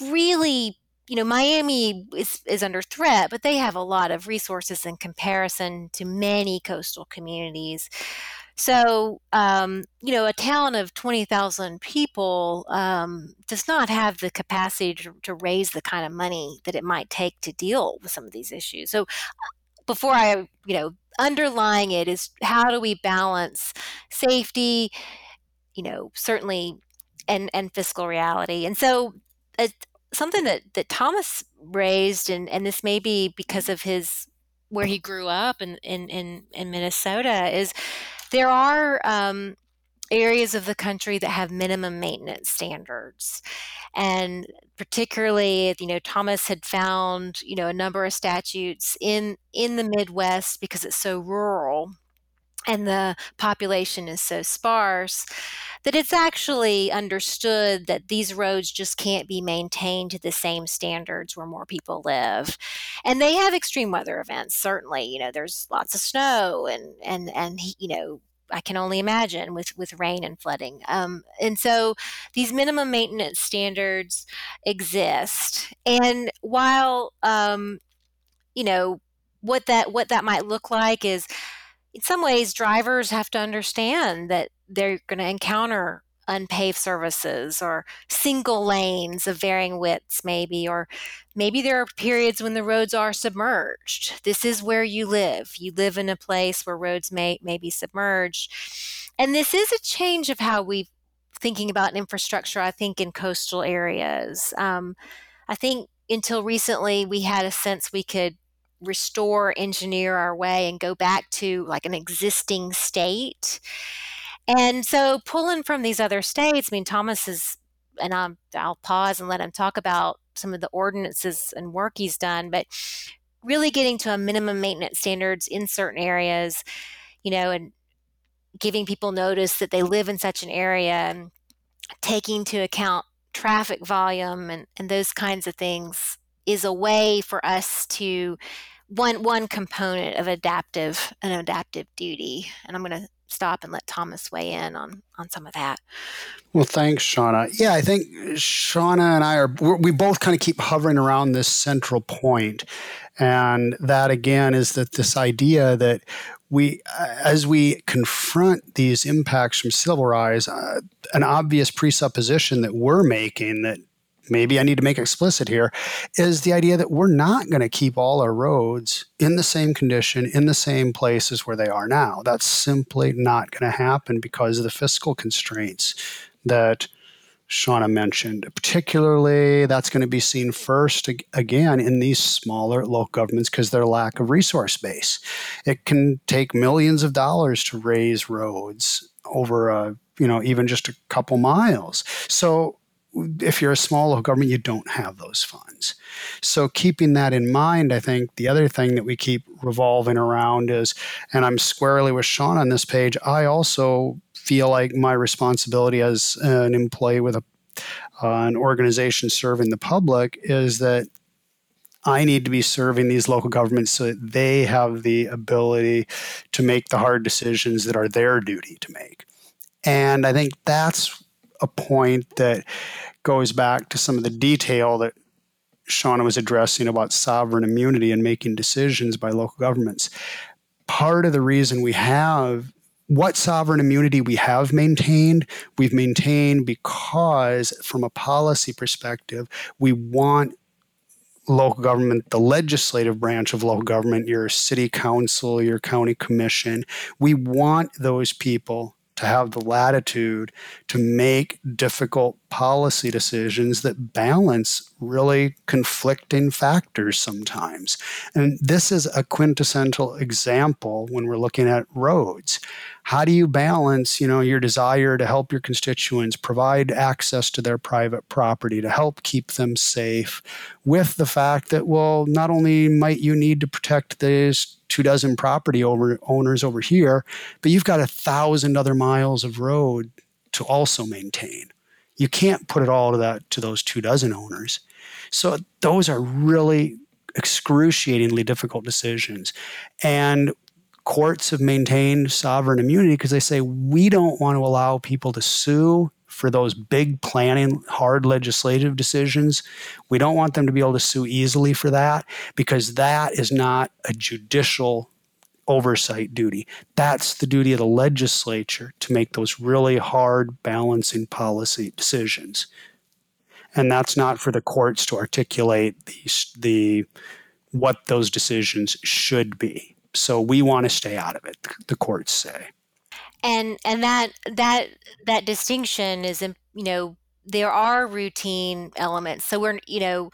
really, you know, Miami is, is under threat, but they have a lot of resources in comparison to many coastal communities. So, um, you know, a town of 20,000 people um, does not have the capacity to, to, raise the kind of money that it might take to deal with some of these issues. So, before I, you know, underlying it is how do we balance safety, you know, certainly, and and fiscal reality. And so, something that that Thomas raised, and and this may be because of his where he grew up in in in, in Minnesota, is there are um, areas of the country that have minimum maintenance standards. And particularly you know thomas had found you know a number of statutes in in the midwest because it's so rural and the population is so sparse that it's actually understood that these roads just can't be maintained to the same standards where more people live and they have extreme weather events certainly you know there's lots of snow and and and you know I can only imagine with with rain and flooding. Um, and so these minimum maintenance standards exist. And while um, you know what that what that might look like is in some ways drivers have to understand that they're going to encounter unpaved services or single lanes of varying widths maybe or maybe there are periods when the roads are submerged. This is where you live. You live in a place where roads may may be submerged. And this is a change of how we thinking about infrastructure i think in coastal areas. Um, i think until recently we had a sense we could restore, engineer our way, and go back to like an existing state. And so, pulling from these other states, I mean, Thomas is, and I'm, I'll pause and let him talk about some of the ordinances and work he's done, but really getting to a minimum maintenance standards in certain areas, you know, and giving people notice that they live in such an area and taking into account traffic volume and, and those kinds of things is a way for us to one one component of adaptive an adaptive duty and i'm going to stop and let thomas weigh in on on some of that. Well thanks shauna. Yeah i think shauna and i are we both kind of keep hovering around this central point and that again is that this idea that we as we confront these impacts from sea level rise uh, an obvious presupposition that we're making that maybe I need to make explicit here, is the idea that we're not going to keep all our roads in the same condition, in the same places where they are now. That's simply not going to happen because of the fiscal constraints that Shauna mentioned. Particularly, that's going to be seen first again in these smaller local governments because their lack of resource base. It can take millions of dollars to raise roads over a you know even just a couple miles. So if you're a small local government, you don't have those funds. So, keeping that in mind, I think the other thing that we keep revolving around is, and I'm squarely with Sean on this page, I also feel like my responsibility as an employee with a, uh, an organization serving the public is that I need to be serving these local governments so that they have the ability to make the hard decisions that are their duty to make. And I think that's a point that goes back to some of the detail that Shauna was addressing about sovereign immunity and making decisions by local governments. Part of the reason we have what sovereign immunity we have maintained, we've maintained because, from a policy perspective, we want local government, the legislative branch of local government, your city council, your county commission, we want those people to have the latitude to make difficult policy decisions that balance really conflicting factors sometimes. And this is a quintessential example when we're looking at roads. How do you balance, you know, your desire to help your constituents provide access to their private property to help keep them safe with the fact that well, not only might you need to protect these two dozen property over, owners over here, but you've got a thousand other miles of road to also maintain. You can't put it all to that to those two dozen owners. So those are really excruciatingly difficult decisions. And courts have maintained sovereign immunity because they say we don't want to allow people to sue for those big planning, hard legislative decisions. We don't want them to be able to sue easily for that because that is not a judicial oversight duty. That's the duty of the legislature to make those really hard balancing policy decisions. And that's not for the courts to articulate the, the what those decisions should be. So we want to stay out of it, the courts say and and that that that distinction is you know there are routine elements. So we're you know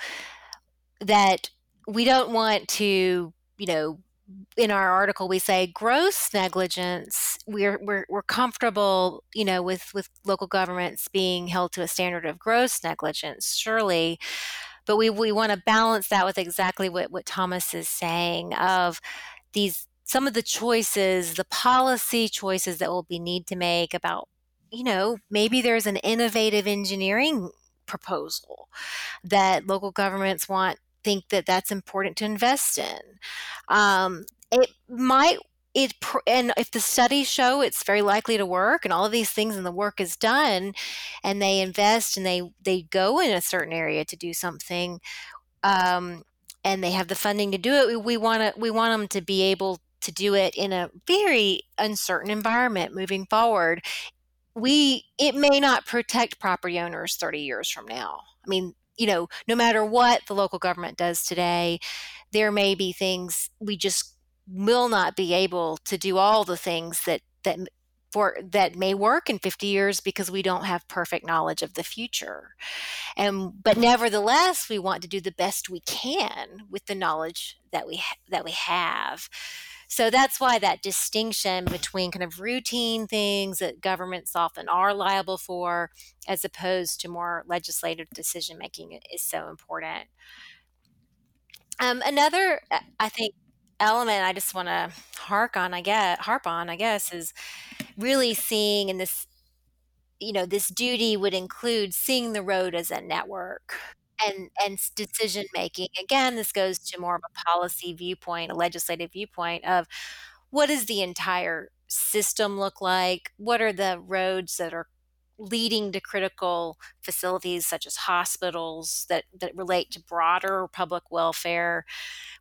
that we don't want to you know in our article we say gross negligence. We're we're, we're comfortable you know with with local governments being held to a standard of gross negligence surely. But we we want to balance that with exactly what what thomas is saying of these some of the choices, the policy choices that we'll be need to make about, you know, maybe there's an innovative engineering proposal that local governments want think that that's important to invest in. Um, it might it and if the studies show it's very likely to work and all of these things and the work is done and they invest and they they go in a certain area to do something um, and they have the funding to do it we want to we want them to be able to do it in a very uncertain environment moving forward we it may not protect property owners 30 years from now. I mean you know no matter what the local government does today there may be things we just will not be able to do all the things that that for that may work in 50 years because we don't have perfect knowledge of the future. And but nevertheless we want to do the best we can with the knowledge that we ha- that we have so that's why that distinction between kind of routine things that governments often are liable for, as opposed to more legislative decision making, is so important. Um, another, uh, I think, element I just want to hark on, I guess, harp on, I guess, is really seeing in this, you know, this duty would include seeing the road as a network and and decision making again this goes to more of a policy viewpoint a legislative viewpoint of what does the entire system look like? What are the roads that are leading to critical facilities such as hospitals that, that relate to broader public welfare?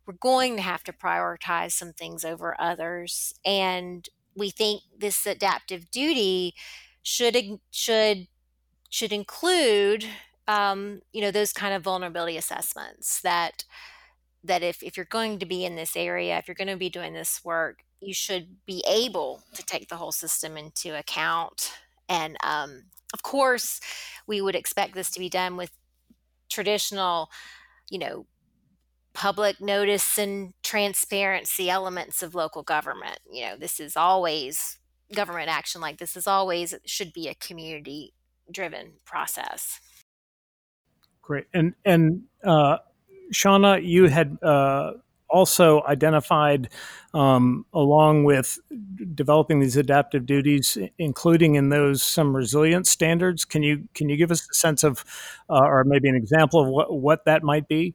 We're going to have to prioritize some things over others and we think this adaptive duty should should should include um, you know those kind of vulnerability assessments that that if, if you're going to be in this area if you're going to be doing this work you should be able to take the whole system into account and um, of course, we would expect this to be done with traditional, you know, public notice and transparency elements of local government. You know, this is always government action like this is always should be a community driven process. Great. And and uh, Shauna, you had uh, also identified, um, along with developing these adaptive duties, including in those some resilience standards. Can you can you give us a sense of, uh, or maybe an example of what what that might be?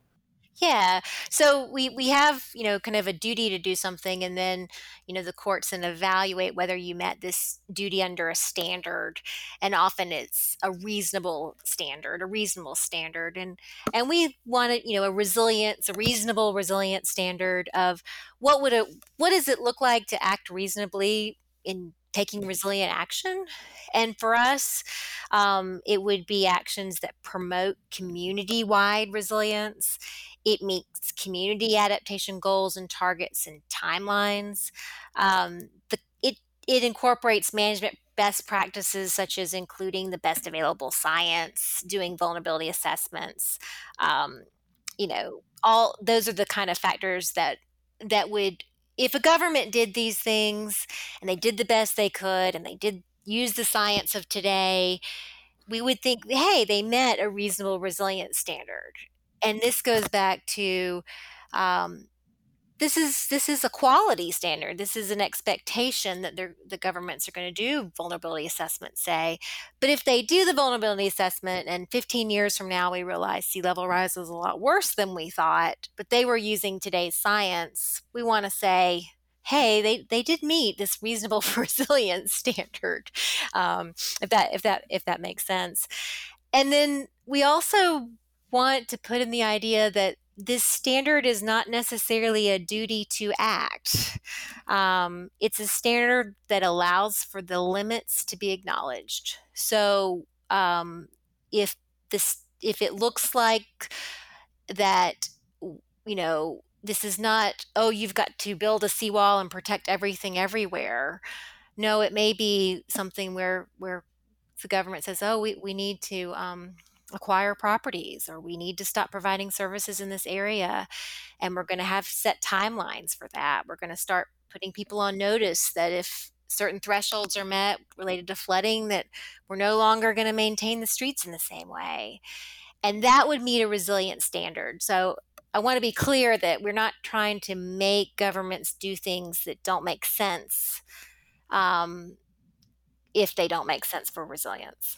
Yeah. So we we have, you know, kind of a duty to do something and then, you know, the courts then evaluate whether you met this duty under a standard. And often it's a reasonable standard, a reasonable standard. And and we wanted, you know, a resilience, a reasonable resilient standard of what would it what does it look like to act reasonably in taking resilient action. And for us, um, it would be actions that promote community wide resilience. It meets community adaptation goals and targets and timelines. Um, the, it, it incorporates management best practices such as including the best available science, doing vulnerability assessments. Um, you know, all those are the kind of factors that that would if a government did these things and they did the best they could and they did use the science of today, we would think, hey, they met a reasonable resilience standard and this goes back to um, this is this is a quality standard. This is an expectation that the governments are going to do vulnerability assessment. Say, but if they do the vulnerability assessment, and 15 years from now we realize sea level rise is a lot worse than we thought, but they were using today's science, we want to say, hey, they, they did meet this reasonable resilience standard. Um, if that if that if that makes sense, and then we also want to put in the idea that this standard is not necessarily a duty to act. Um, it's a standard that allows for the limits to be acknowledged. So um, if this if it looks like that you know this is not oh you've got to build a seawall and protect everything everywhere no it may be something where where the government says oh we, we need to um, acquire properties or we need to stop providing services in this area and we're going to have set timelines for that. We're going to start putting people on notice that if certain thresholds are met related to flooding that we're no longer going to maintain the streets in the same way. And that would meet a resilient standard. So i want to be clear that we're not trying to make governments do things that don't make sense um, if they don't make sense for resilience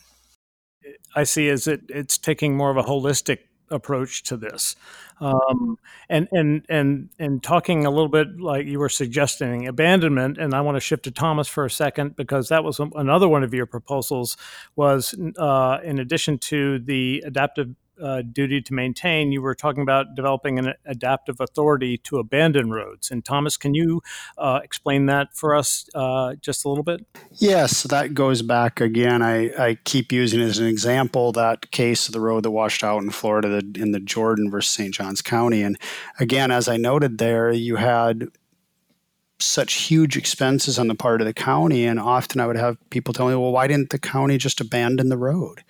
I see is it it's taking more of a holistic approach to this, um, and and and and talking a little bit like you were suggesting abandonment. And I want to shift to Thomas for a second because that was another one of your proposals. Was uh, in addition to the adaptive uh, duty to maintain, you were talking about developing an adaptive authority to abandon roads. And Thomas, can you uh, explain that for us uh, just a little bit? Yes, that goes back again. I, I keep using as an example that case of the road that washed out in Florida in the Jordan versus St. Johns County. And again, as I noted there, you had such huge expenses on the part of the county. And often I would have people tell me, well, why didn't the county just abandon the road?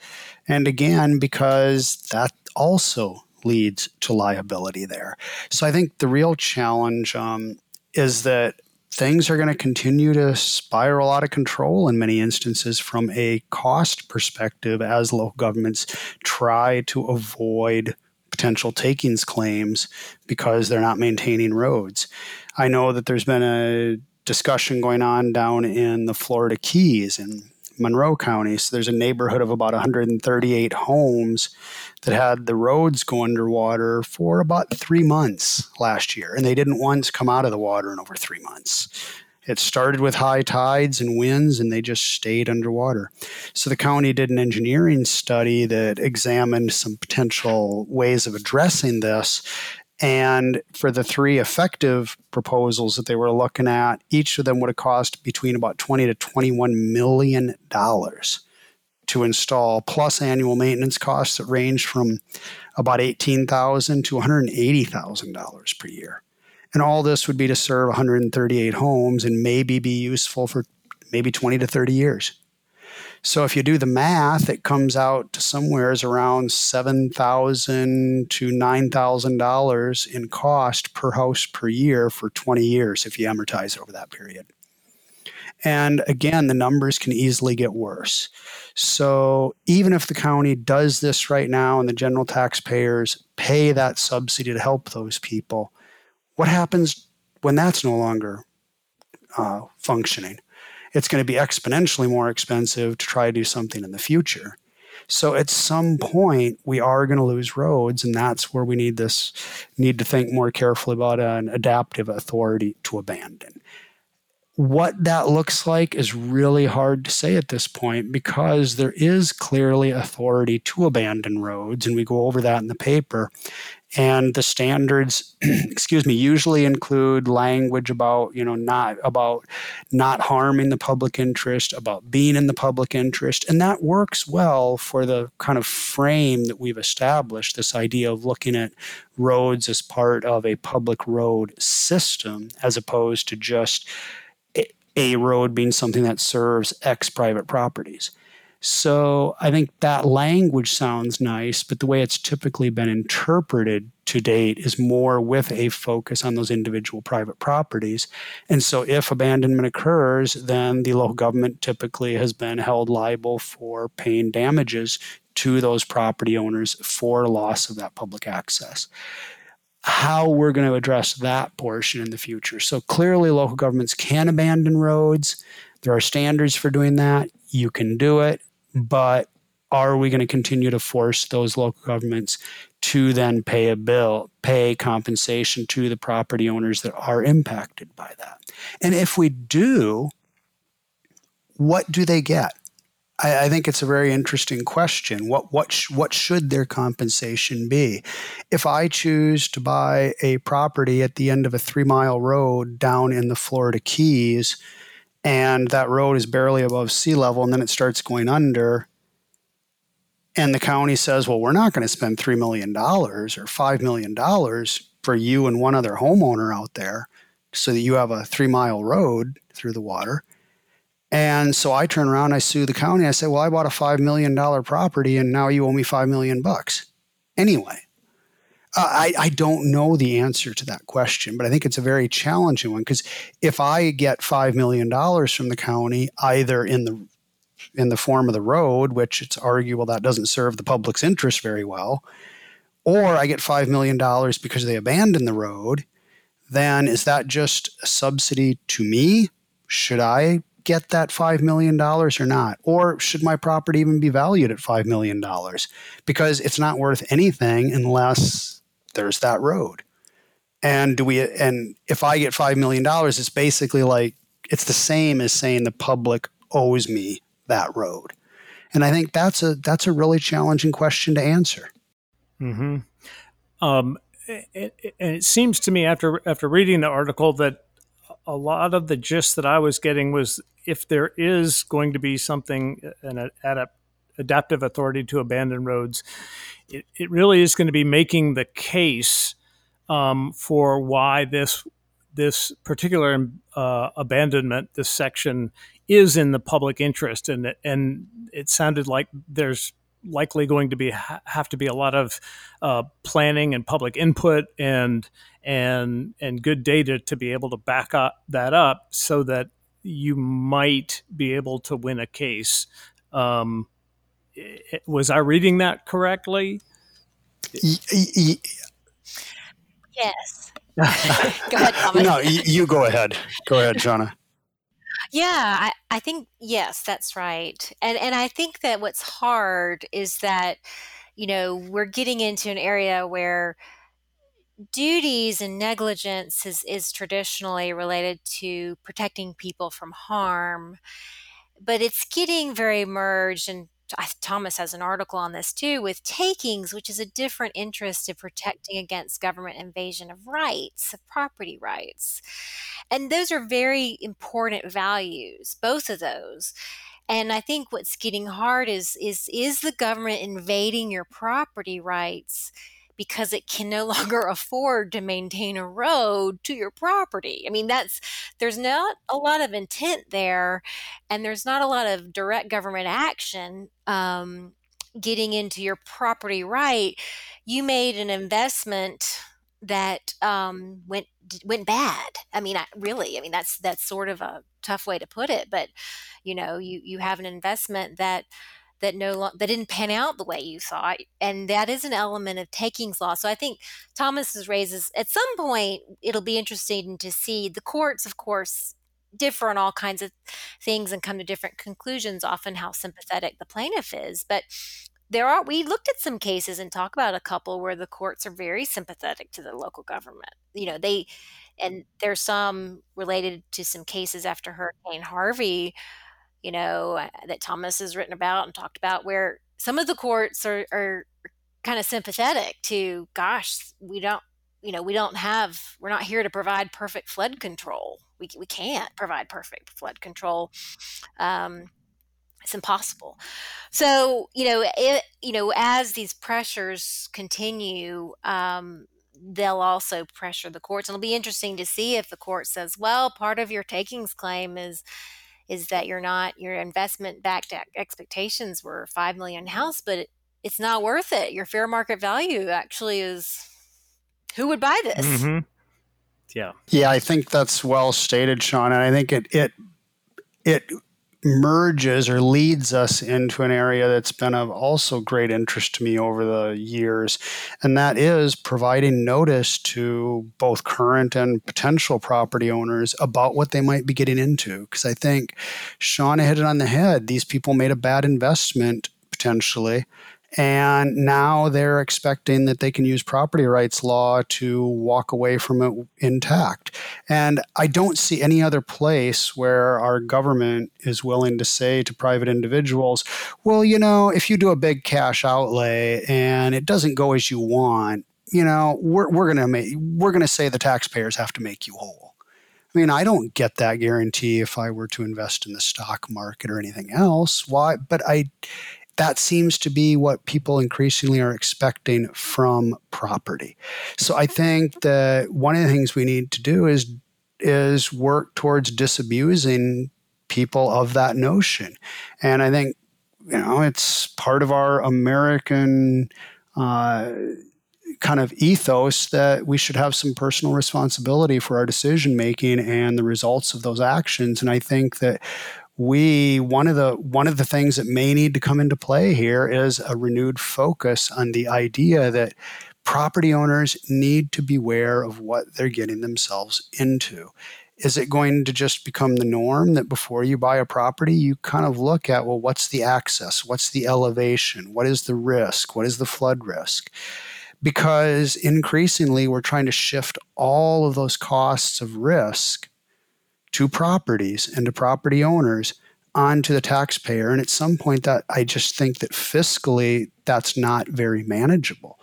And again, because that also leads to liability there. So I think the real challenge um, is that things are going to continue to spiral out of control in many instances from a cost perspective as local governments try to avoid potential takings claims because they're not maintaining roads. I know that there's been a discussion going on down in the Florida Keys and Monroe County. So there's a neighborhood of about 138 homes that had the roads go underwater for about three months last year. And they didn't once come out of the water in over three months. It started with high tides and winds, and they just stayed underwater. So the county did an engineering study that examined some potential ways of addressing this. And for the three effective proposals that they were looking at, each of them would have cost between about 20 to 21 million dollars to install, plus annual maintenance costs that range from about 18,000 to $180,000 per year. And all this would be to serve 138 homes and maybe be useful for maybe 20 to 30 years. So if you do the math, it comes out to somewhere around seven thousand to nine thousand dollars in cost per house per year for 20 years if you amortize over that period. And again, the numbers can easily get worse. So even if the county does this right now and the general taxpayers pay that subsidy to help those people, what happens when that's no longer uh, functioning? It's going to be exponentially more expensive to try to do something in the future. So at some point, we are going to lose roads, and that's where we need this need to think more carefully about an adaptive authority to abandon. What that looks like is really hard to say at this point because there is clearly authority to abandon roads, and we go over that in the paper. And the standards, excuse me, usually include language about you know not about not harming the public interest, about being in the public interest, and that works well for the kind of frame that we've established. This idea of looking at roads as part of a public road system, as opposed to just a road being something that serves X private properties. So I think that language sounds nice, but the way it's typically been interpreted to date is more with a focus on those individual private properties. And so if abandonment occurs, then the local government typically has been held liable for paying damages to those property owners for loss of that public access how we're going to address that portion in the future. So clearly, local governments can abandon roads. There are standards for doing that. You can do it, but are we going to continue to force those local governments to then pay a bill, pay compensation to the property owners that are impacted by that? And if we do, what do they get? I, I think it's a very interesting question. What what sh- what should their compensation be? If I choose to buy a property at the end of a three mile road down in the Florida Keys, and that road is barely above sea level, and then it starts going under, and the county says, "Well, we're not going to spend three million dollars or five million dollars for you and one other homeowner out there, so that you have a three mile road through the water." And so I turn around, I sue the county. I say, "Well, I bought a five million dollar property, and now you owe me five million bucks." Anyway, uh, I, I don't know the answer to that question, but I think it's a very challenging one because if I get five million dollars from the county, either in the in the form of the road, which it's arguable that doesn't serve the public's interest very well, or I get five million dollars because they abandon the road, then is that just a subsidy to me? Should I get that $5 million or not? Or should my property even be valued at $5 million? Because it's not worth anything unless there's that road. And do we and if I get $5 million, it's basically like it's the same as saying the public owes me that road. And I think that's a that's a really challenging question to answer. Mm-hmm. Um, and it seems to me after after reading the article that a lot of the gist that I was getting was if there is going to be something, an adapt, adaptive authority to abandon roads, it, it really is going to be making the case um, for why this this particular uh, abandonment, this section, is in the public interest, and and it sounded like there's likely going to be have to be a lot of uh, planning and public input and and and good data to be able to back up that up so that you might be able to win a case. Um, was I reading that correctly? Yes. go ahead, Thomas. No, you, you, go ahead. Go ahead, Shauna. Yeah, I, I think yes, that's right. And and I think that what's hard is that, you know, we're getting into an area where duties and negligence is, is traditionally related to protecting people from harm, but it's getting very merged and Thomas has an article on this too with takings, which is a different interest in mm. protecting against government invasion of rights, of property rights. And those are very important values, both of those. And I think what's getting hard is is is the government invading your property rights because it can no longer afford to maintain a road to your property. I mean, that's there's not a lot of intent there, and there's not a lot of direct government action um, getting into your property right. You made an investment that um, went went bad. I mean, I, really, I mean that's that's sort of a tough way to put it, but you know, you you have an investment that that no that didn't pan out the way you thought, and that is an element of takings law. So I think Thomas's raises at some point it'll be interesting to see the courts, of course, differ on all kinds of things and come to different conclusions. Often, how sympathetic the plaintiff is, but there are we looked at some cases and talk about a couple where the courts are very sympathetic to the local government you know they and there's some related to some cases after hurricane harvey you know uh, that thomas has written about and talked about where some of the courts are, are kind of sympathetic to gosh we don't you know we don't have we're not here to provide perfect flood control we, we can't provide perfect flood control um, it's impossible. So you know, it you know, as these pressures continue, um, they'll also pressure the courts, and it'll be interesting to see if the court says, "Well, part of your takings claim is." Is that you're not your investment backed expectations were five million house, but it, it's not worth it. Your fair market value actually is who would buy this? Mm-hmm. Yeah, yeah, I think that's well stated, Shauna, and I think it it it merges or leads us into an area that's been of also great interest to me over the years, and that is providing notice to both current and potential property owners about what they might be getting into. Because I think Shauna hit it on the head. These people made a bad investment potentially and now they're expecting that they can use property rights law to walk away from it intact. And I don't see any other place where our government is willing to say to private individuals, well, you know, if you do a big cash outlay and it doesn't go as you want, you know, we're, we're going to make, we're going to say the taxpayers have to make you whole. I mean, I don't get that guarantee if I were to invest in the stock market or anything else. Why? But I, that seems to be what people increasingly are expecting from property. So I think that one of the things we need to do is is work towards disabusing people of that notion. And I think you know it's part of our American uh, kind of ethos that we should have some personal responsibility for our decision making and the results of those actions. And I think that we one of the one of the things that may need to come into play here is a renewed focus on the idea that property owners need to beware of what they're getting themselves into. Is it going to just become the norm that before you buy a property, you kind of look at, well, what's the access? What's the elevation? What is the risk? What is the flood risk? Because increasingly, we're trying to shift all of those costs of risk to properties and to property owners onto the taxpayer. And at some point, that I just think that fiscally, that's not very manageable.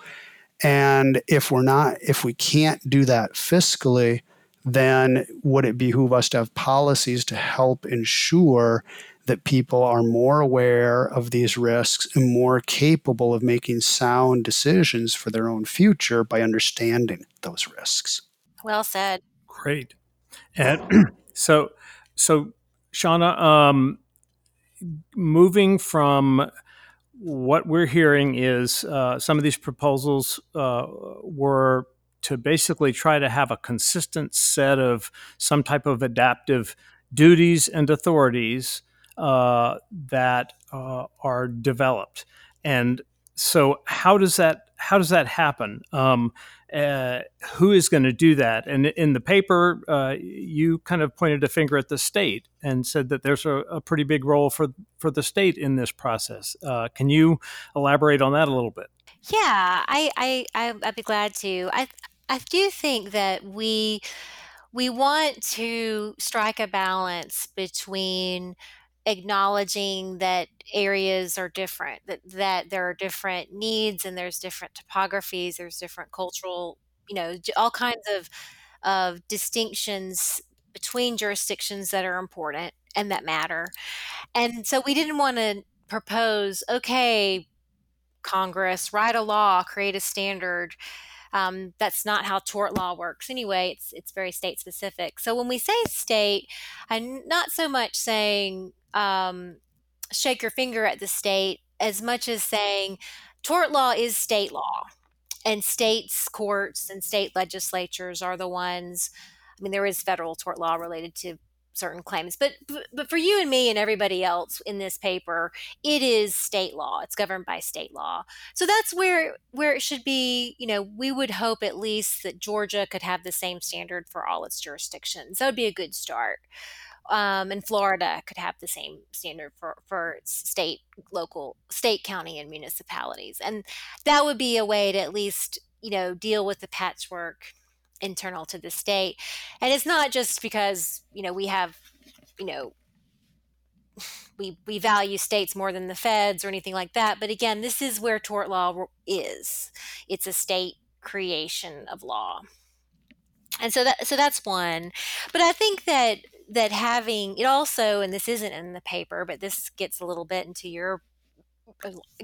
And if we're not, if we can't do that fiscally, then would it behoove us to have policies to help ensure that people are more aware of these risks and more capable of making sound decisions for their own future by understanding those risks? Well said. Great. And So, so Shauna, um, moving from what we're hearing is uh, some of these proposals uh, were to basically try to have a consistent set of some type of adaptive duties and authorities uh, that uh, are developed. And so, how does that how does that happen? Um, uh, who is going to do that? And in the paper, uh, you kind of pointed a finger at the state and said that there's a, a pretty big role for for the state in this process. Uh, can you elaborate on that a little bit? Yeah, I, I, I I'd be glad to. I I do think that we we want to strike a balance between acknowledging that areas are different that that there are different needs and there's different topographies there's different cultural you know all kinds of of distinctions between jurisdictions that are important and that matter and so we didn't want to propose okay Congress, write a law, create a standard. Um, that's not how tort law works anyway. It's it's very state specific. So when we say state, I'm not so much saying um, shake your finger at the state as much as saying tort law is state law, and states courts and state legislatures are the ones. I mean, there is federal tort law related to certain claims. But but for you and me and everybody else in this paper, it is state law. It's governed by state law. So that's where where it should be, you know, we would hope at least that Georgia could have the same standard for all its jurisdictions. That would be a good start. Um, and Florida could have the same standard for, for state, local, state, county, and municipalities. And that would be a way to at least, you know, deal with the patchwork internal to the state. And it's not just because, you know, we have, you know, we we value states more than the feds or anything like that, but again, this is where tort law is. It's a state creation of law. And so that so that's one. But I think that that having it also and this isn't in the paper, but this gets a little bit into your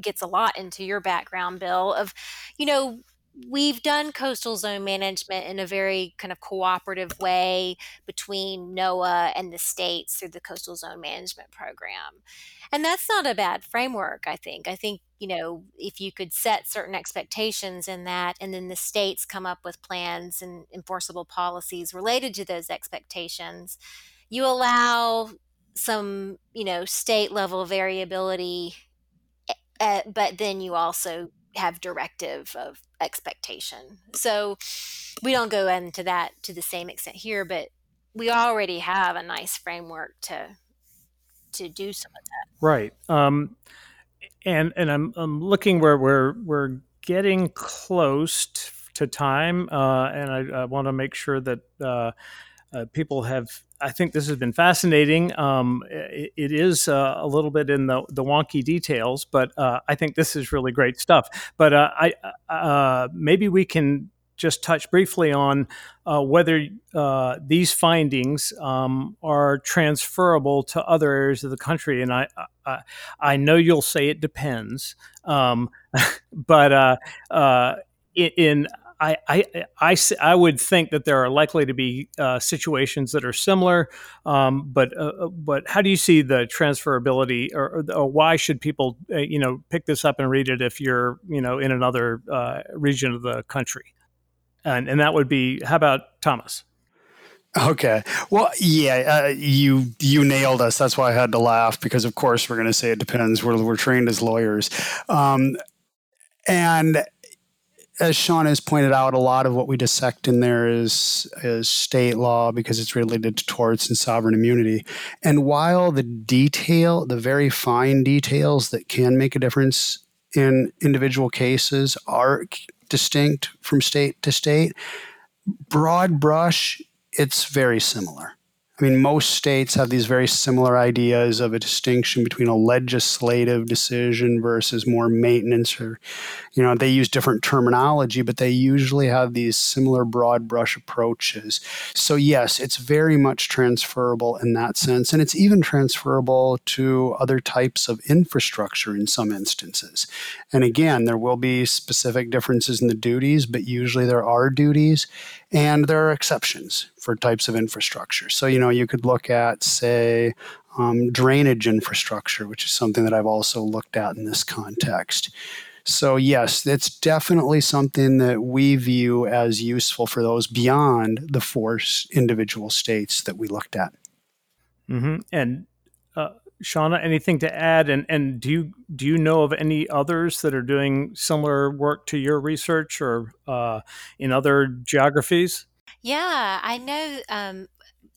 gets a lot into your background bill of you know we've done coastal zone management in a very kind of cooperative way between NOAA and the states through the coastal zone management program. And that's not a bad framework, I think. I think, you know, if you could set certain expectations in that and then the states come up with plans and enforceable policies related to those expectations, you allow some, you know, state level variability, uh, but then you also have directive of expectation. So we don't go into that to the same extent here, but we already have a nice framework to to do some of that. Right. Um, and and I'm I'm looking where we're we're getting close to time, uh, and I, I want to make sure that uh, uh, people have I think this has been fascinating. Um, it, it is uh, a little bit in the, the wonky details, but uh, I think this is really great stuff. But uh, I uh, maybe we can just touch briefly on uh, whether uh, these findings um, are transferable to other areas of the country. And I, I, I know you'll say it depends, um, but in, in I, I, I, I, would think that there are likely to be uh, situations that are similar, um, but uh, uh but how do you see the transferability, or, or why should people uh, you know pick this up and read it if you're you know in another uh, region of the country, and and that would be how about Thomas? Okay. Well, yeah, uh, you you nailed us. That's why I had to laugh because, of course, we're going to say it depends. We're we're trained as lawyers, um, and as Shauna has pointed out, a lot of what we dissect in there is is state law because it's related to torts and sovereign immunity. And while the detail, the very fine details that can make a difference in individual cases are distinct from state to state, broad brush, it's very similar. I mean, most states have these very similar ideas of a distinction between a legislative decision versus more maintenance, or, you know, they use different terminology, but they usually have these similar broad brush approaches. So, yes, it's very much transferable in that sense. And it's even transferable to other types of infrastructure in some instances. And again, there will be specific differences in the duties, but usually there are duties and there are exceptions for types of infrastructure. So, you know, you could look at, say, um, drainage infrastructure, which is something that I've also looked at in this context. So, yes, it's definitely something that we view as useful for those beyond the four individual states that we looked at. Mm-hmm. And Shauna, anything to add? And and do you do you know of any others that are doing similar work to your research or uh, in other geographies? Yeah, I know. Um,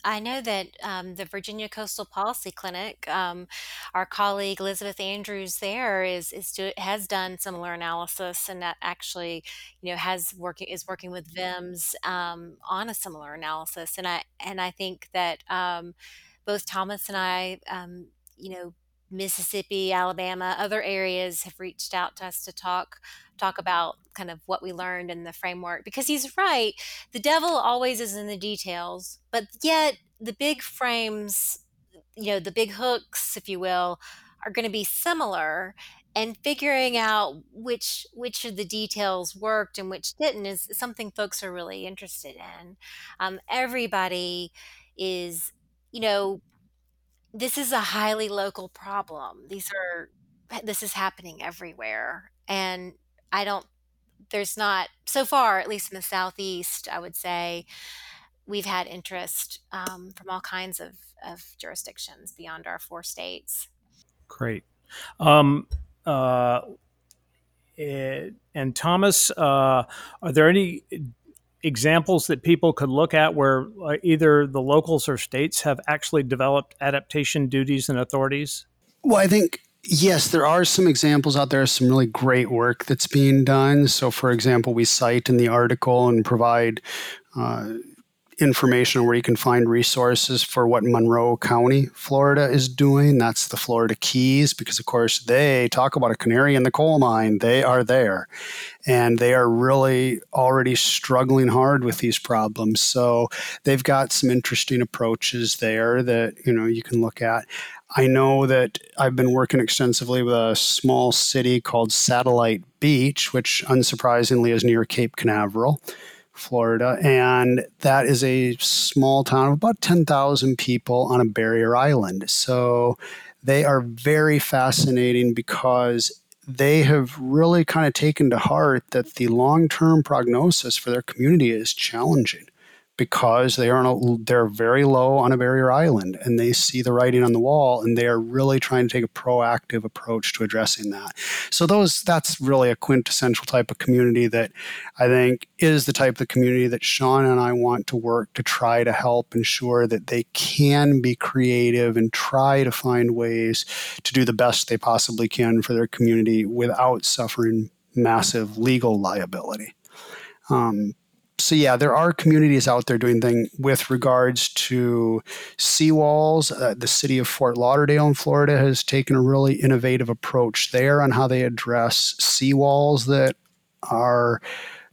I know that um, the Virginia Coastal Policy Clinic, um, our colleague Elizabeth Andrews there is is do, has done similar analysis, and that actually, you know, has working is working with VIMS um, on a similar analysis, and I and I think that um, both Thomas and I um, you know, Mississippi, Alabama, other areas have reached out to us to talk talk about kind of what we learned in the framework because he's right. The devil always is in the details, but yet the big frames, you know, the big hooks, if you will, are going to be similar and figuring out which which of the details worked and which didn't is something folks are really interested in. Um, everybody is, you know, this is a highly local problem. These are this is happening everywhere, and I don't. There's not so far, at least in the southeast. I would say we've had interest um, from all kinds of, of jurisdictions beyond our four states. Great. Um, uh, eh, and Thomas, uh, are there any examples that people could look at where either the locals or states have actually developed adaptation duties and authorities? Well, I think Yes, there are some examples out there, some really great work that's being done. So, for example, we cite in the article and provide uh, information where you can find resources for what Monroe County, Florida is doing. That's the Florida Keys, because of course they talk about a canary in the coal mine. They are there and they are really already struggling hard with these problems. So they've got some interesting approaches there that, you know, you can look at. I know that I've been working extensively with a small city called Satellite Beach, which unsurprisingly is near Cape Canaveral. Florida, and that is a small town of about 10,000 people on a barrier island. So they are very fascinating because they have really kind of taken to heart that the long term prognosis for their community is challenging because they are they're very low on a barrier island and they see the writing on the wall and they are really trying to take a proactive approach to addressing that. So those that's really a quintessential type of community that I think is the type of community that Shauna and I want to work to try to help ensure that they can be creative and try to find ways to do the best they possibly can for their community without suffering massive legal liability. Um, so yeah, there are communities out there doing things with regards to seawalls. Uh, the city of Fort Lauderdale in Florida has taken a really innovative approach there on how they address seawalls that are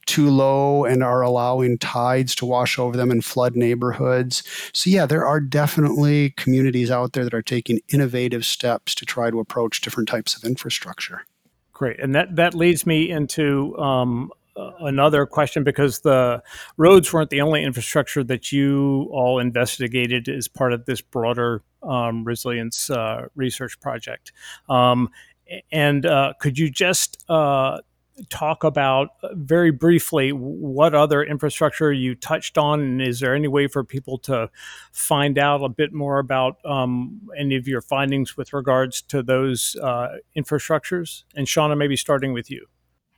too low and are allowing tides to wash over them and flood neighborhoods. So yeah, there are definitely communities out there that are taking innovative steps to try to approach different types of infrastructure. Great, and that that leads me into um, another question because the roads weren't the only infrastructure that you all investigated as part of this broader um, resilience uh, research project. Um, and uh, could you just uh, talk about uh, very briefly what other infrastructure you touched on, and is there any way for people to find out a bit more about um, any of your findings with regards to those uh, infrastructures? And Shauna, maybe starting with you.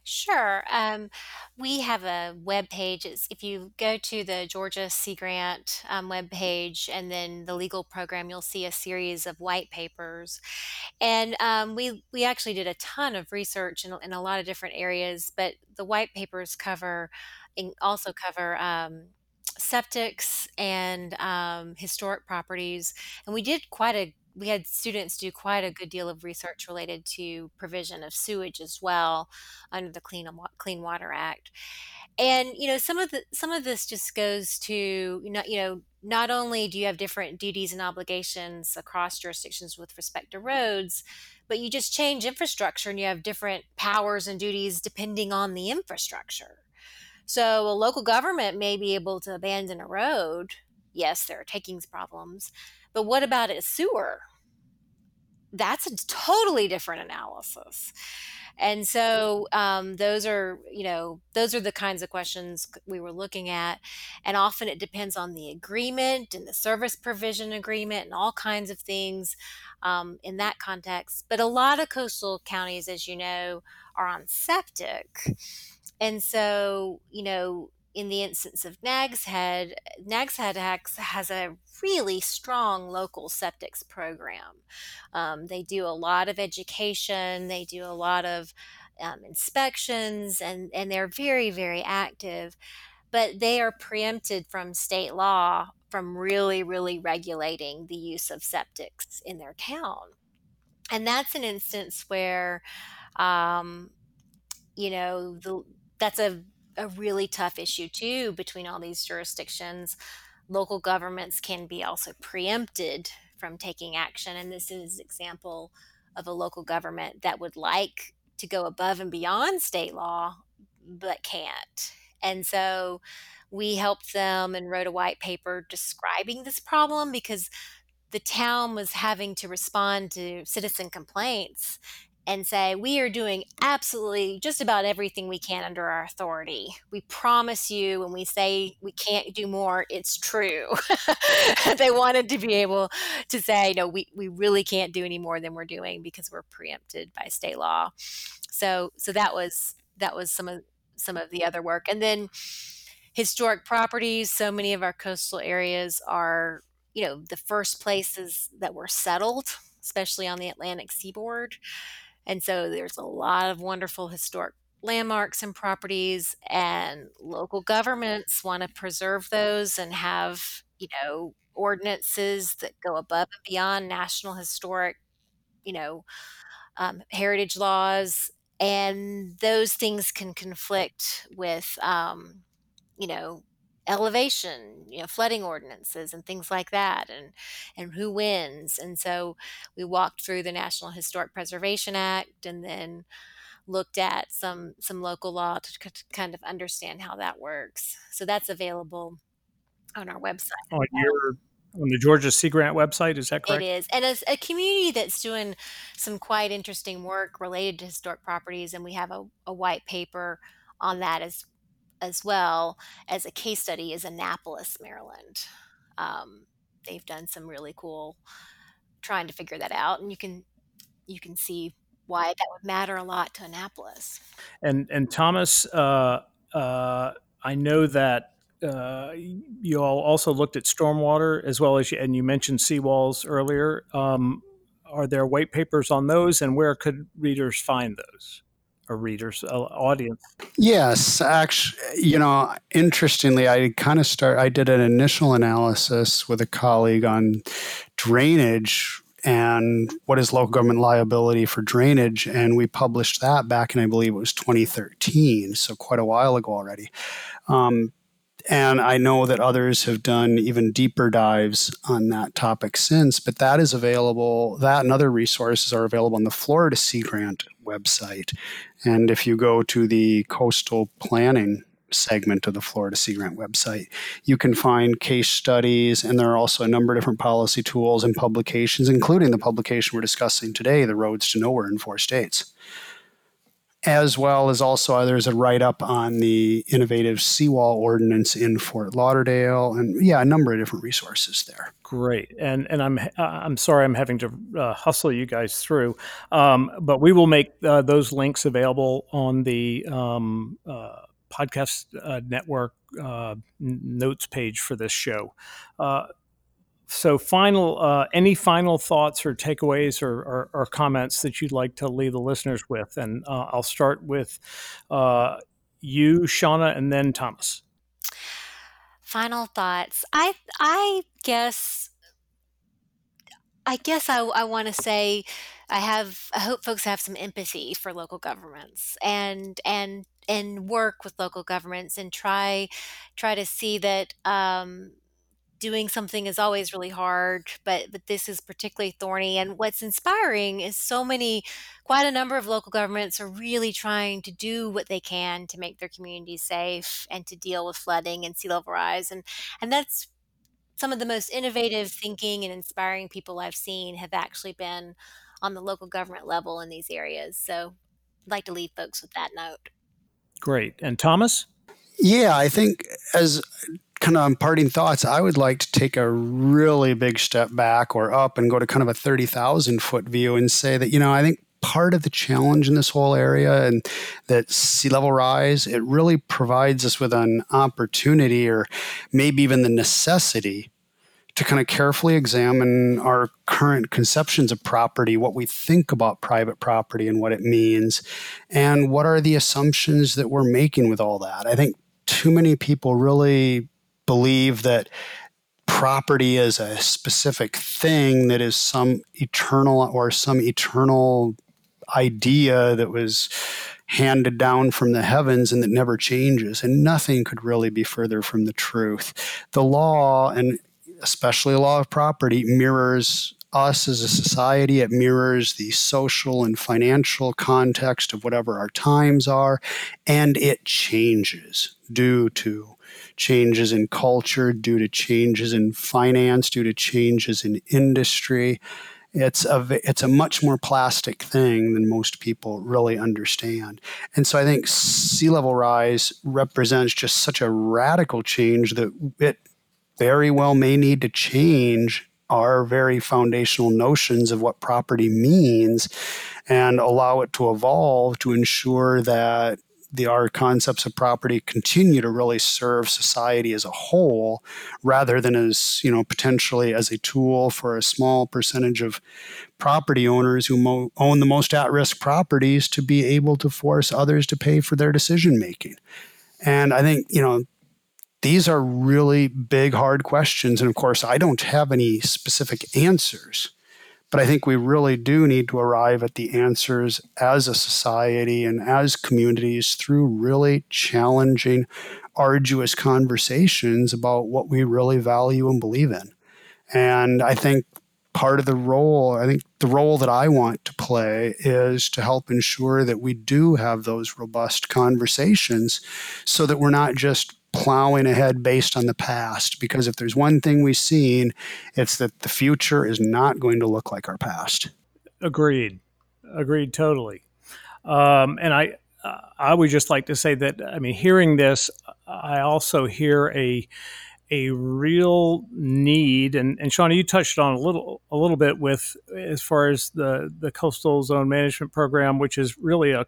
Sure. Um, we have a web page. It's, if you go to the Georgia Sea Grant um, web page and then the legal program, you'll see a series of white papers. And um, we we actually did a ton of research in, in a lot of different areas, but the white papers cover also cover um, septics and um, historic properties. And we did quite a we had students do quite a good deal of research related to provision of sewage as well under the Clean Clean Water Act. And you know, some of the some of this just goes to you know, you know, not only do you have different duties and obligations across jurisdictions with respect to roads, but you just change infrastructure and you have different powers and duties depending on the infrastructure. So a local government may be able to abandon a road. Yes, there are takings problems, but what about a sewer? That's a totally different analysis. And so um, those are, you know, those are the kinds of questions we were looking at. And often it depends on the agreement and the service provision agreement and all kinds of things um, in that context. But a lot of coastal counties, as you know, are on septic. And so, you know, in the instance of Nags Head, Nags Head has a really strong local septics program. Um, they do a lot of education, they do a lot of um, inspections, and, and they're very, very active. But they are preempted from state law from really, really regulating the use of septics in their town. And that's an instance where, um, you know, the, that's a a really tough issue too between all these jurisdictions. Local governments can be also preempted from taking action, and this is an example of a local government that would like to go above and beyond state law but can't. And so we helped them and wrote a white paper describing this problem because the town was having to respond to citizen complaints and say, We are doing absolutely just about everything we can under our authority. We promise you, when we say we can't do more, it's true. they wanted to be able to say, No, we, we really can't do any more than we're doing because we're preempted by state law. So so that was that was some of some of the other work. And then historic properties, so many of our coastal areas are, you know, the first places that were settled, especially on the Atlantic seaboard. And so there's a lot of wonderful historic landmarks and properties, and local governments want to preserve those and have, you know, ordinances that go above and beyond national historic, you know, um, heritage laws. And those things can conflict with, um, you know, elevation, you know, flooding ordinances and things like that, and and who wins. And so we walked through the National Historic Preservation Act, and then looked at some some local law to, to kind of understand how that works. So that's available on our website. On your on the Georgia Sea Grant website, is that correct? It is, and as a community that's doing some quite interesting work related to historic properties, and we have a, a white paper on that as as well as a case study is Annapolis, Maryland. Um, they've done some really cool trying to figure that out, and you can you can see why that would matter a lot to Annapolis. And and Thomas, uh, uh, I know that uh, you all also looked at stormwater as well as you, and you mentioned seawalls earlier. Um, are there white papers on those, and where could readers find those? A readers audience yes actually you know interestingly i kind of start i did an initial analysis with a colleague on drainage and what is local government liability for drainage and we published that back in i believe it was 2013 so quite a while ago already um, and I know that others have done even deeper dives on that topic since, but that is available. That and other resources are available on the Florida Sea Grant website. And if you go to the coastal planning segment of the Florida Sea Grant website, you can find case studies, and there are also a number of different policy tools and publications, including the publication we're discussing today, The Roads to Nowhere in Four States as well as also uh, there's a write up on the innovative seawall ordinance in Fort Lauderdale, and yeah, a number of different resources there. Great, and and I'm uh, I'm sorry I'm having to uh, hustle you guys through, um, but we will make uh, those links available on the um, uh, podcast uh, network notes page for this show so final uh, any final thoughts or takeaways or, or, or, comments that you'd like to leave the listeners with? And uh, i'll start with uh, you shauna and then thomas. Final thoughts. I i guess i guess i, I want to say i have i hope folks have some empathy for local governments and and and work with local governments and try try to see that um, doing something is always really hard, but but this is particularly thorny. And what's inspiring is so many, quite a number of local governments are really trying to do what they can to make their communities safe and to deal with flooding and sea level rise. And and that's some of the most innovative thinking and inspiring people I've seen have actually been on the local government level in these areas. So I'd like to leave folks with that note. Great. And Thomas? Yeah, I think as kind of parting thoughts, I would like to take a really big step back or up and go to kind of a 30,000 foot view and say that, you know, I think part of the challenge in this whole area and that sea level rise, it really provides us with an opportunity or maybe even the necessity to kind of carefully examine our current conceptions of property, what we think about private property and what it means, and what are the assumptions that we're making with all that. I think too many people really believe that property is a specific thing that is some eternal or some eternal idea that was handed down from the heavens and that never changes. And nothing could really be further from the truth. The law, and especially law of property, mirrors us as a society. It mirrors the social and financial context of whatever our times are. And it changes due to changes in culture, due to changes in finance, due to changes in industry. It's a it's a much more plastic thing than most people really understand. And so I think sea level rise represents just such a radical change that it very well may need to change our very foundational notions of what property means and allow it to evolve to ensure that the our concepts of property continue to really serve society as a whole rather than as you know potentially as a tool for a small percentage of property owners who mo- own the most at-risk properties to be able to force others to pay for their decision making and i think you know these are really big hard questions and of course i don't have any specific answers but I think we really do need to arrive at the answers as a society and as communities through really challenging, arduous conversations about what we really value and believe in. And I think part of the role, I think the role that I want to play is to help ensure that we do have those robust conversations so that we're not just plowing ahead based on the past. Because if there's one thing we've seen, it's that the future is not going to look like our past. Agreed. Agreed totally. Um, and I, I would just like to say that I mean, hearing this, I also hear a a real need, and, and Shauna, you touched on a little a little bit with as far as the the coastal zone management program, which is really a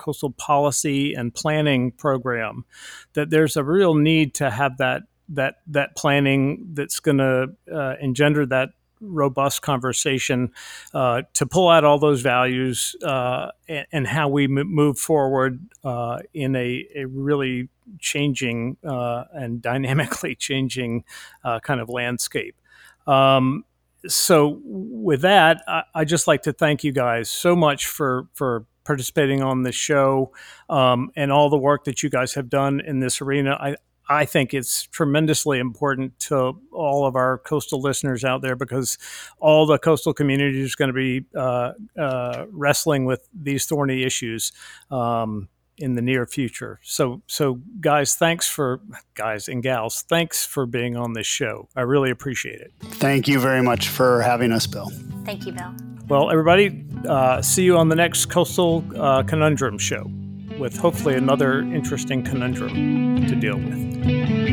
coastal policy and planning program, that there's a real need to have that that that planning that's going to uh, engender that robust conversation uh, to pull out all those values uh, and, and, how we m- move forward uh, in a, a, really changing uh, and dynamically changing uh, kind of landscape. Um, so, with that, I, I just like to thank you guys so much for for participating on the show um, and all the work that you guys have done in this arena. I, I think it's tremendously important to all of our coastal listeners out there because all the coastal community is going to be uh, uh, wrestling with these thorny issues um, in the near future. So, so guys, thanks for guys and gals, thanks for being on this show. I really appreciate it. Thank you very much for having us, Bill. Thank you, Bill. Well, everybody, uh, see you on the next Coastal uh, Conundrum show with hopefully another interesting conundrum to deal with.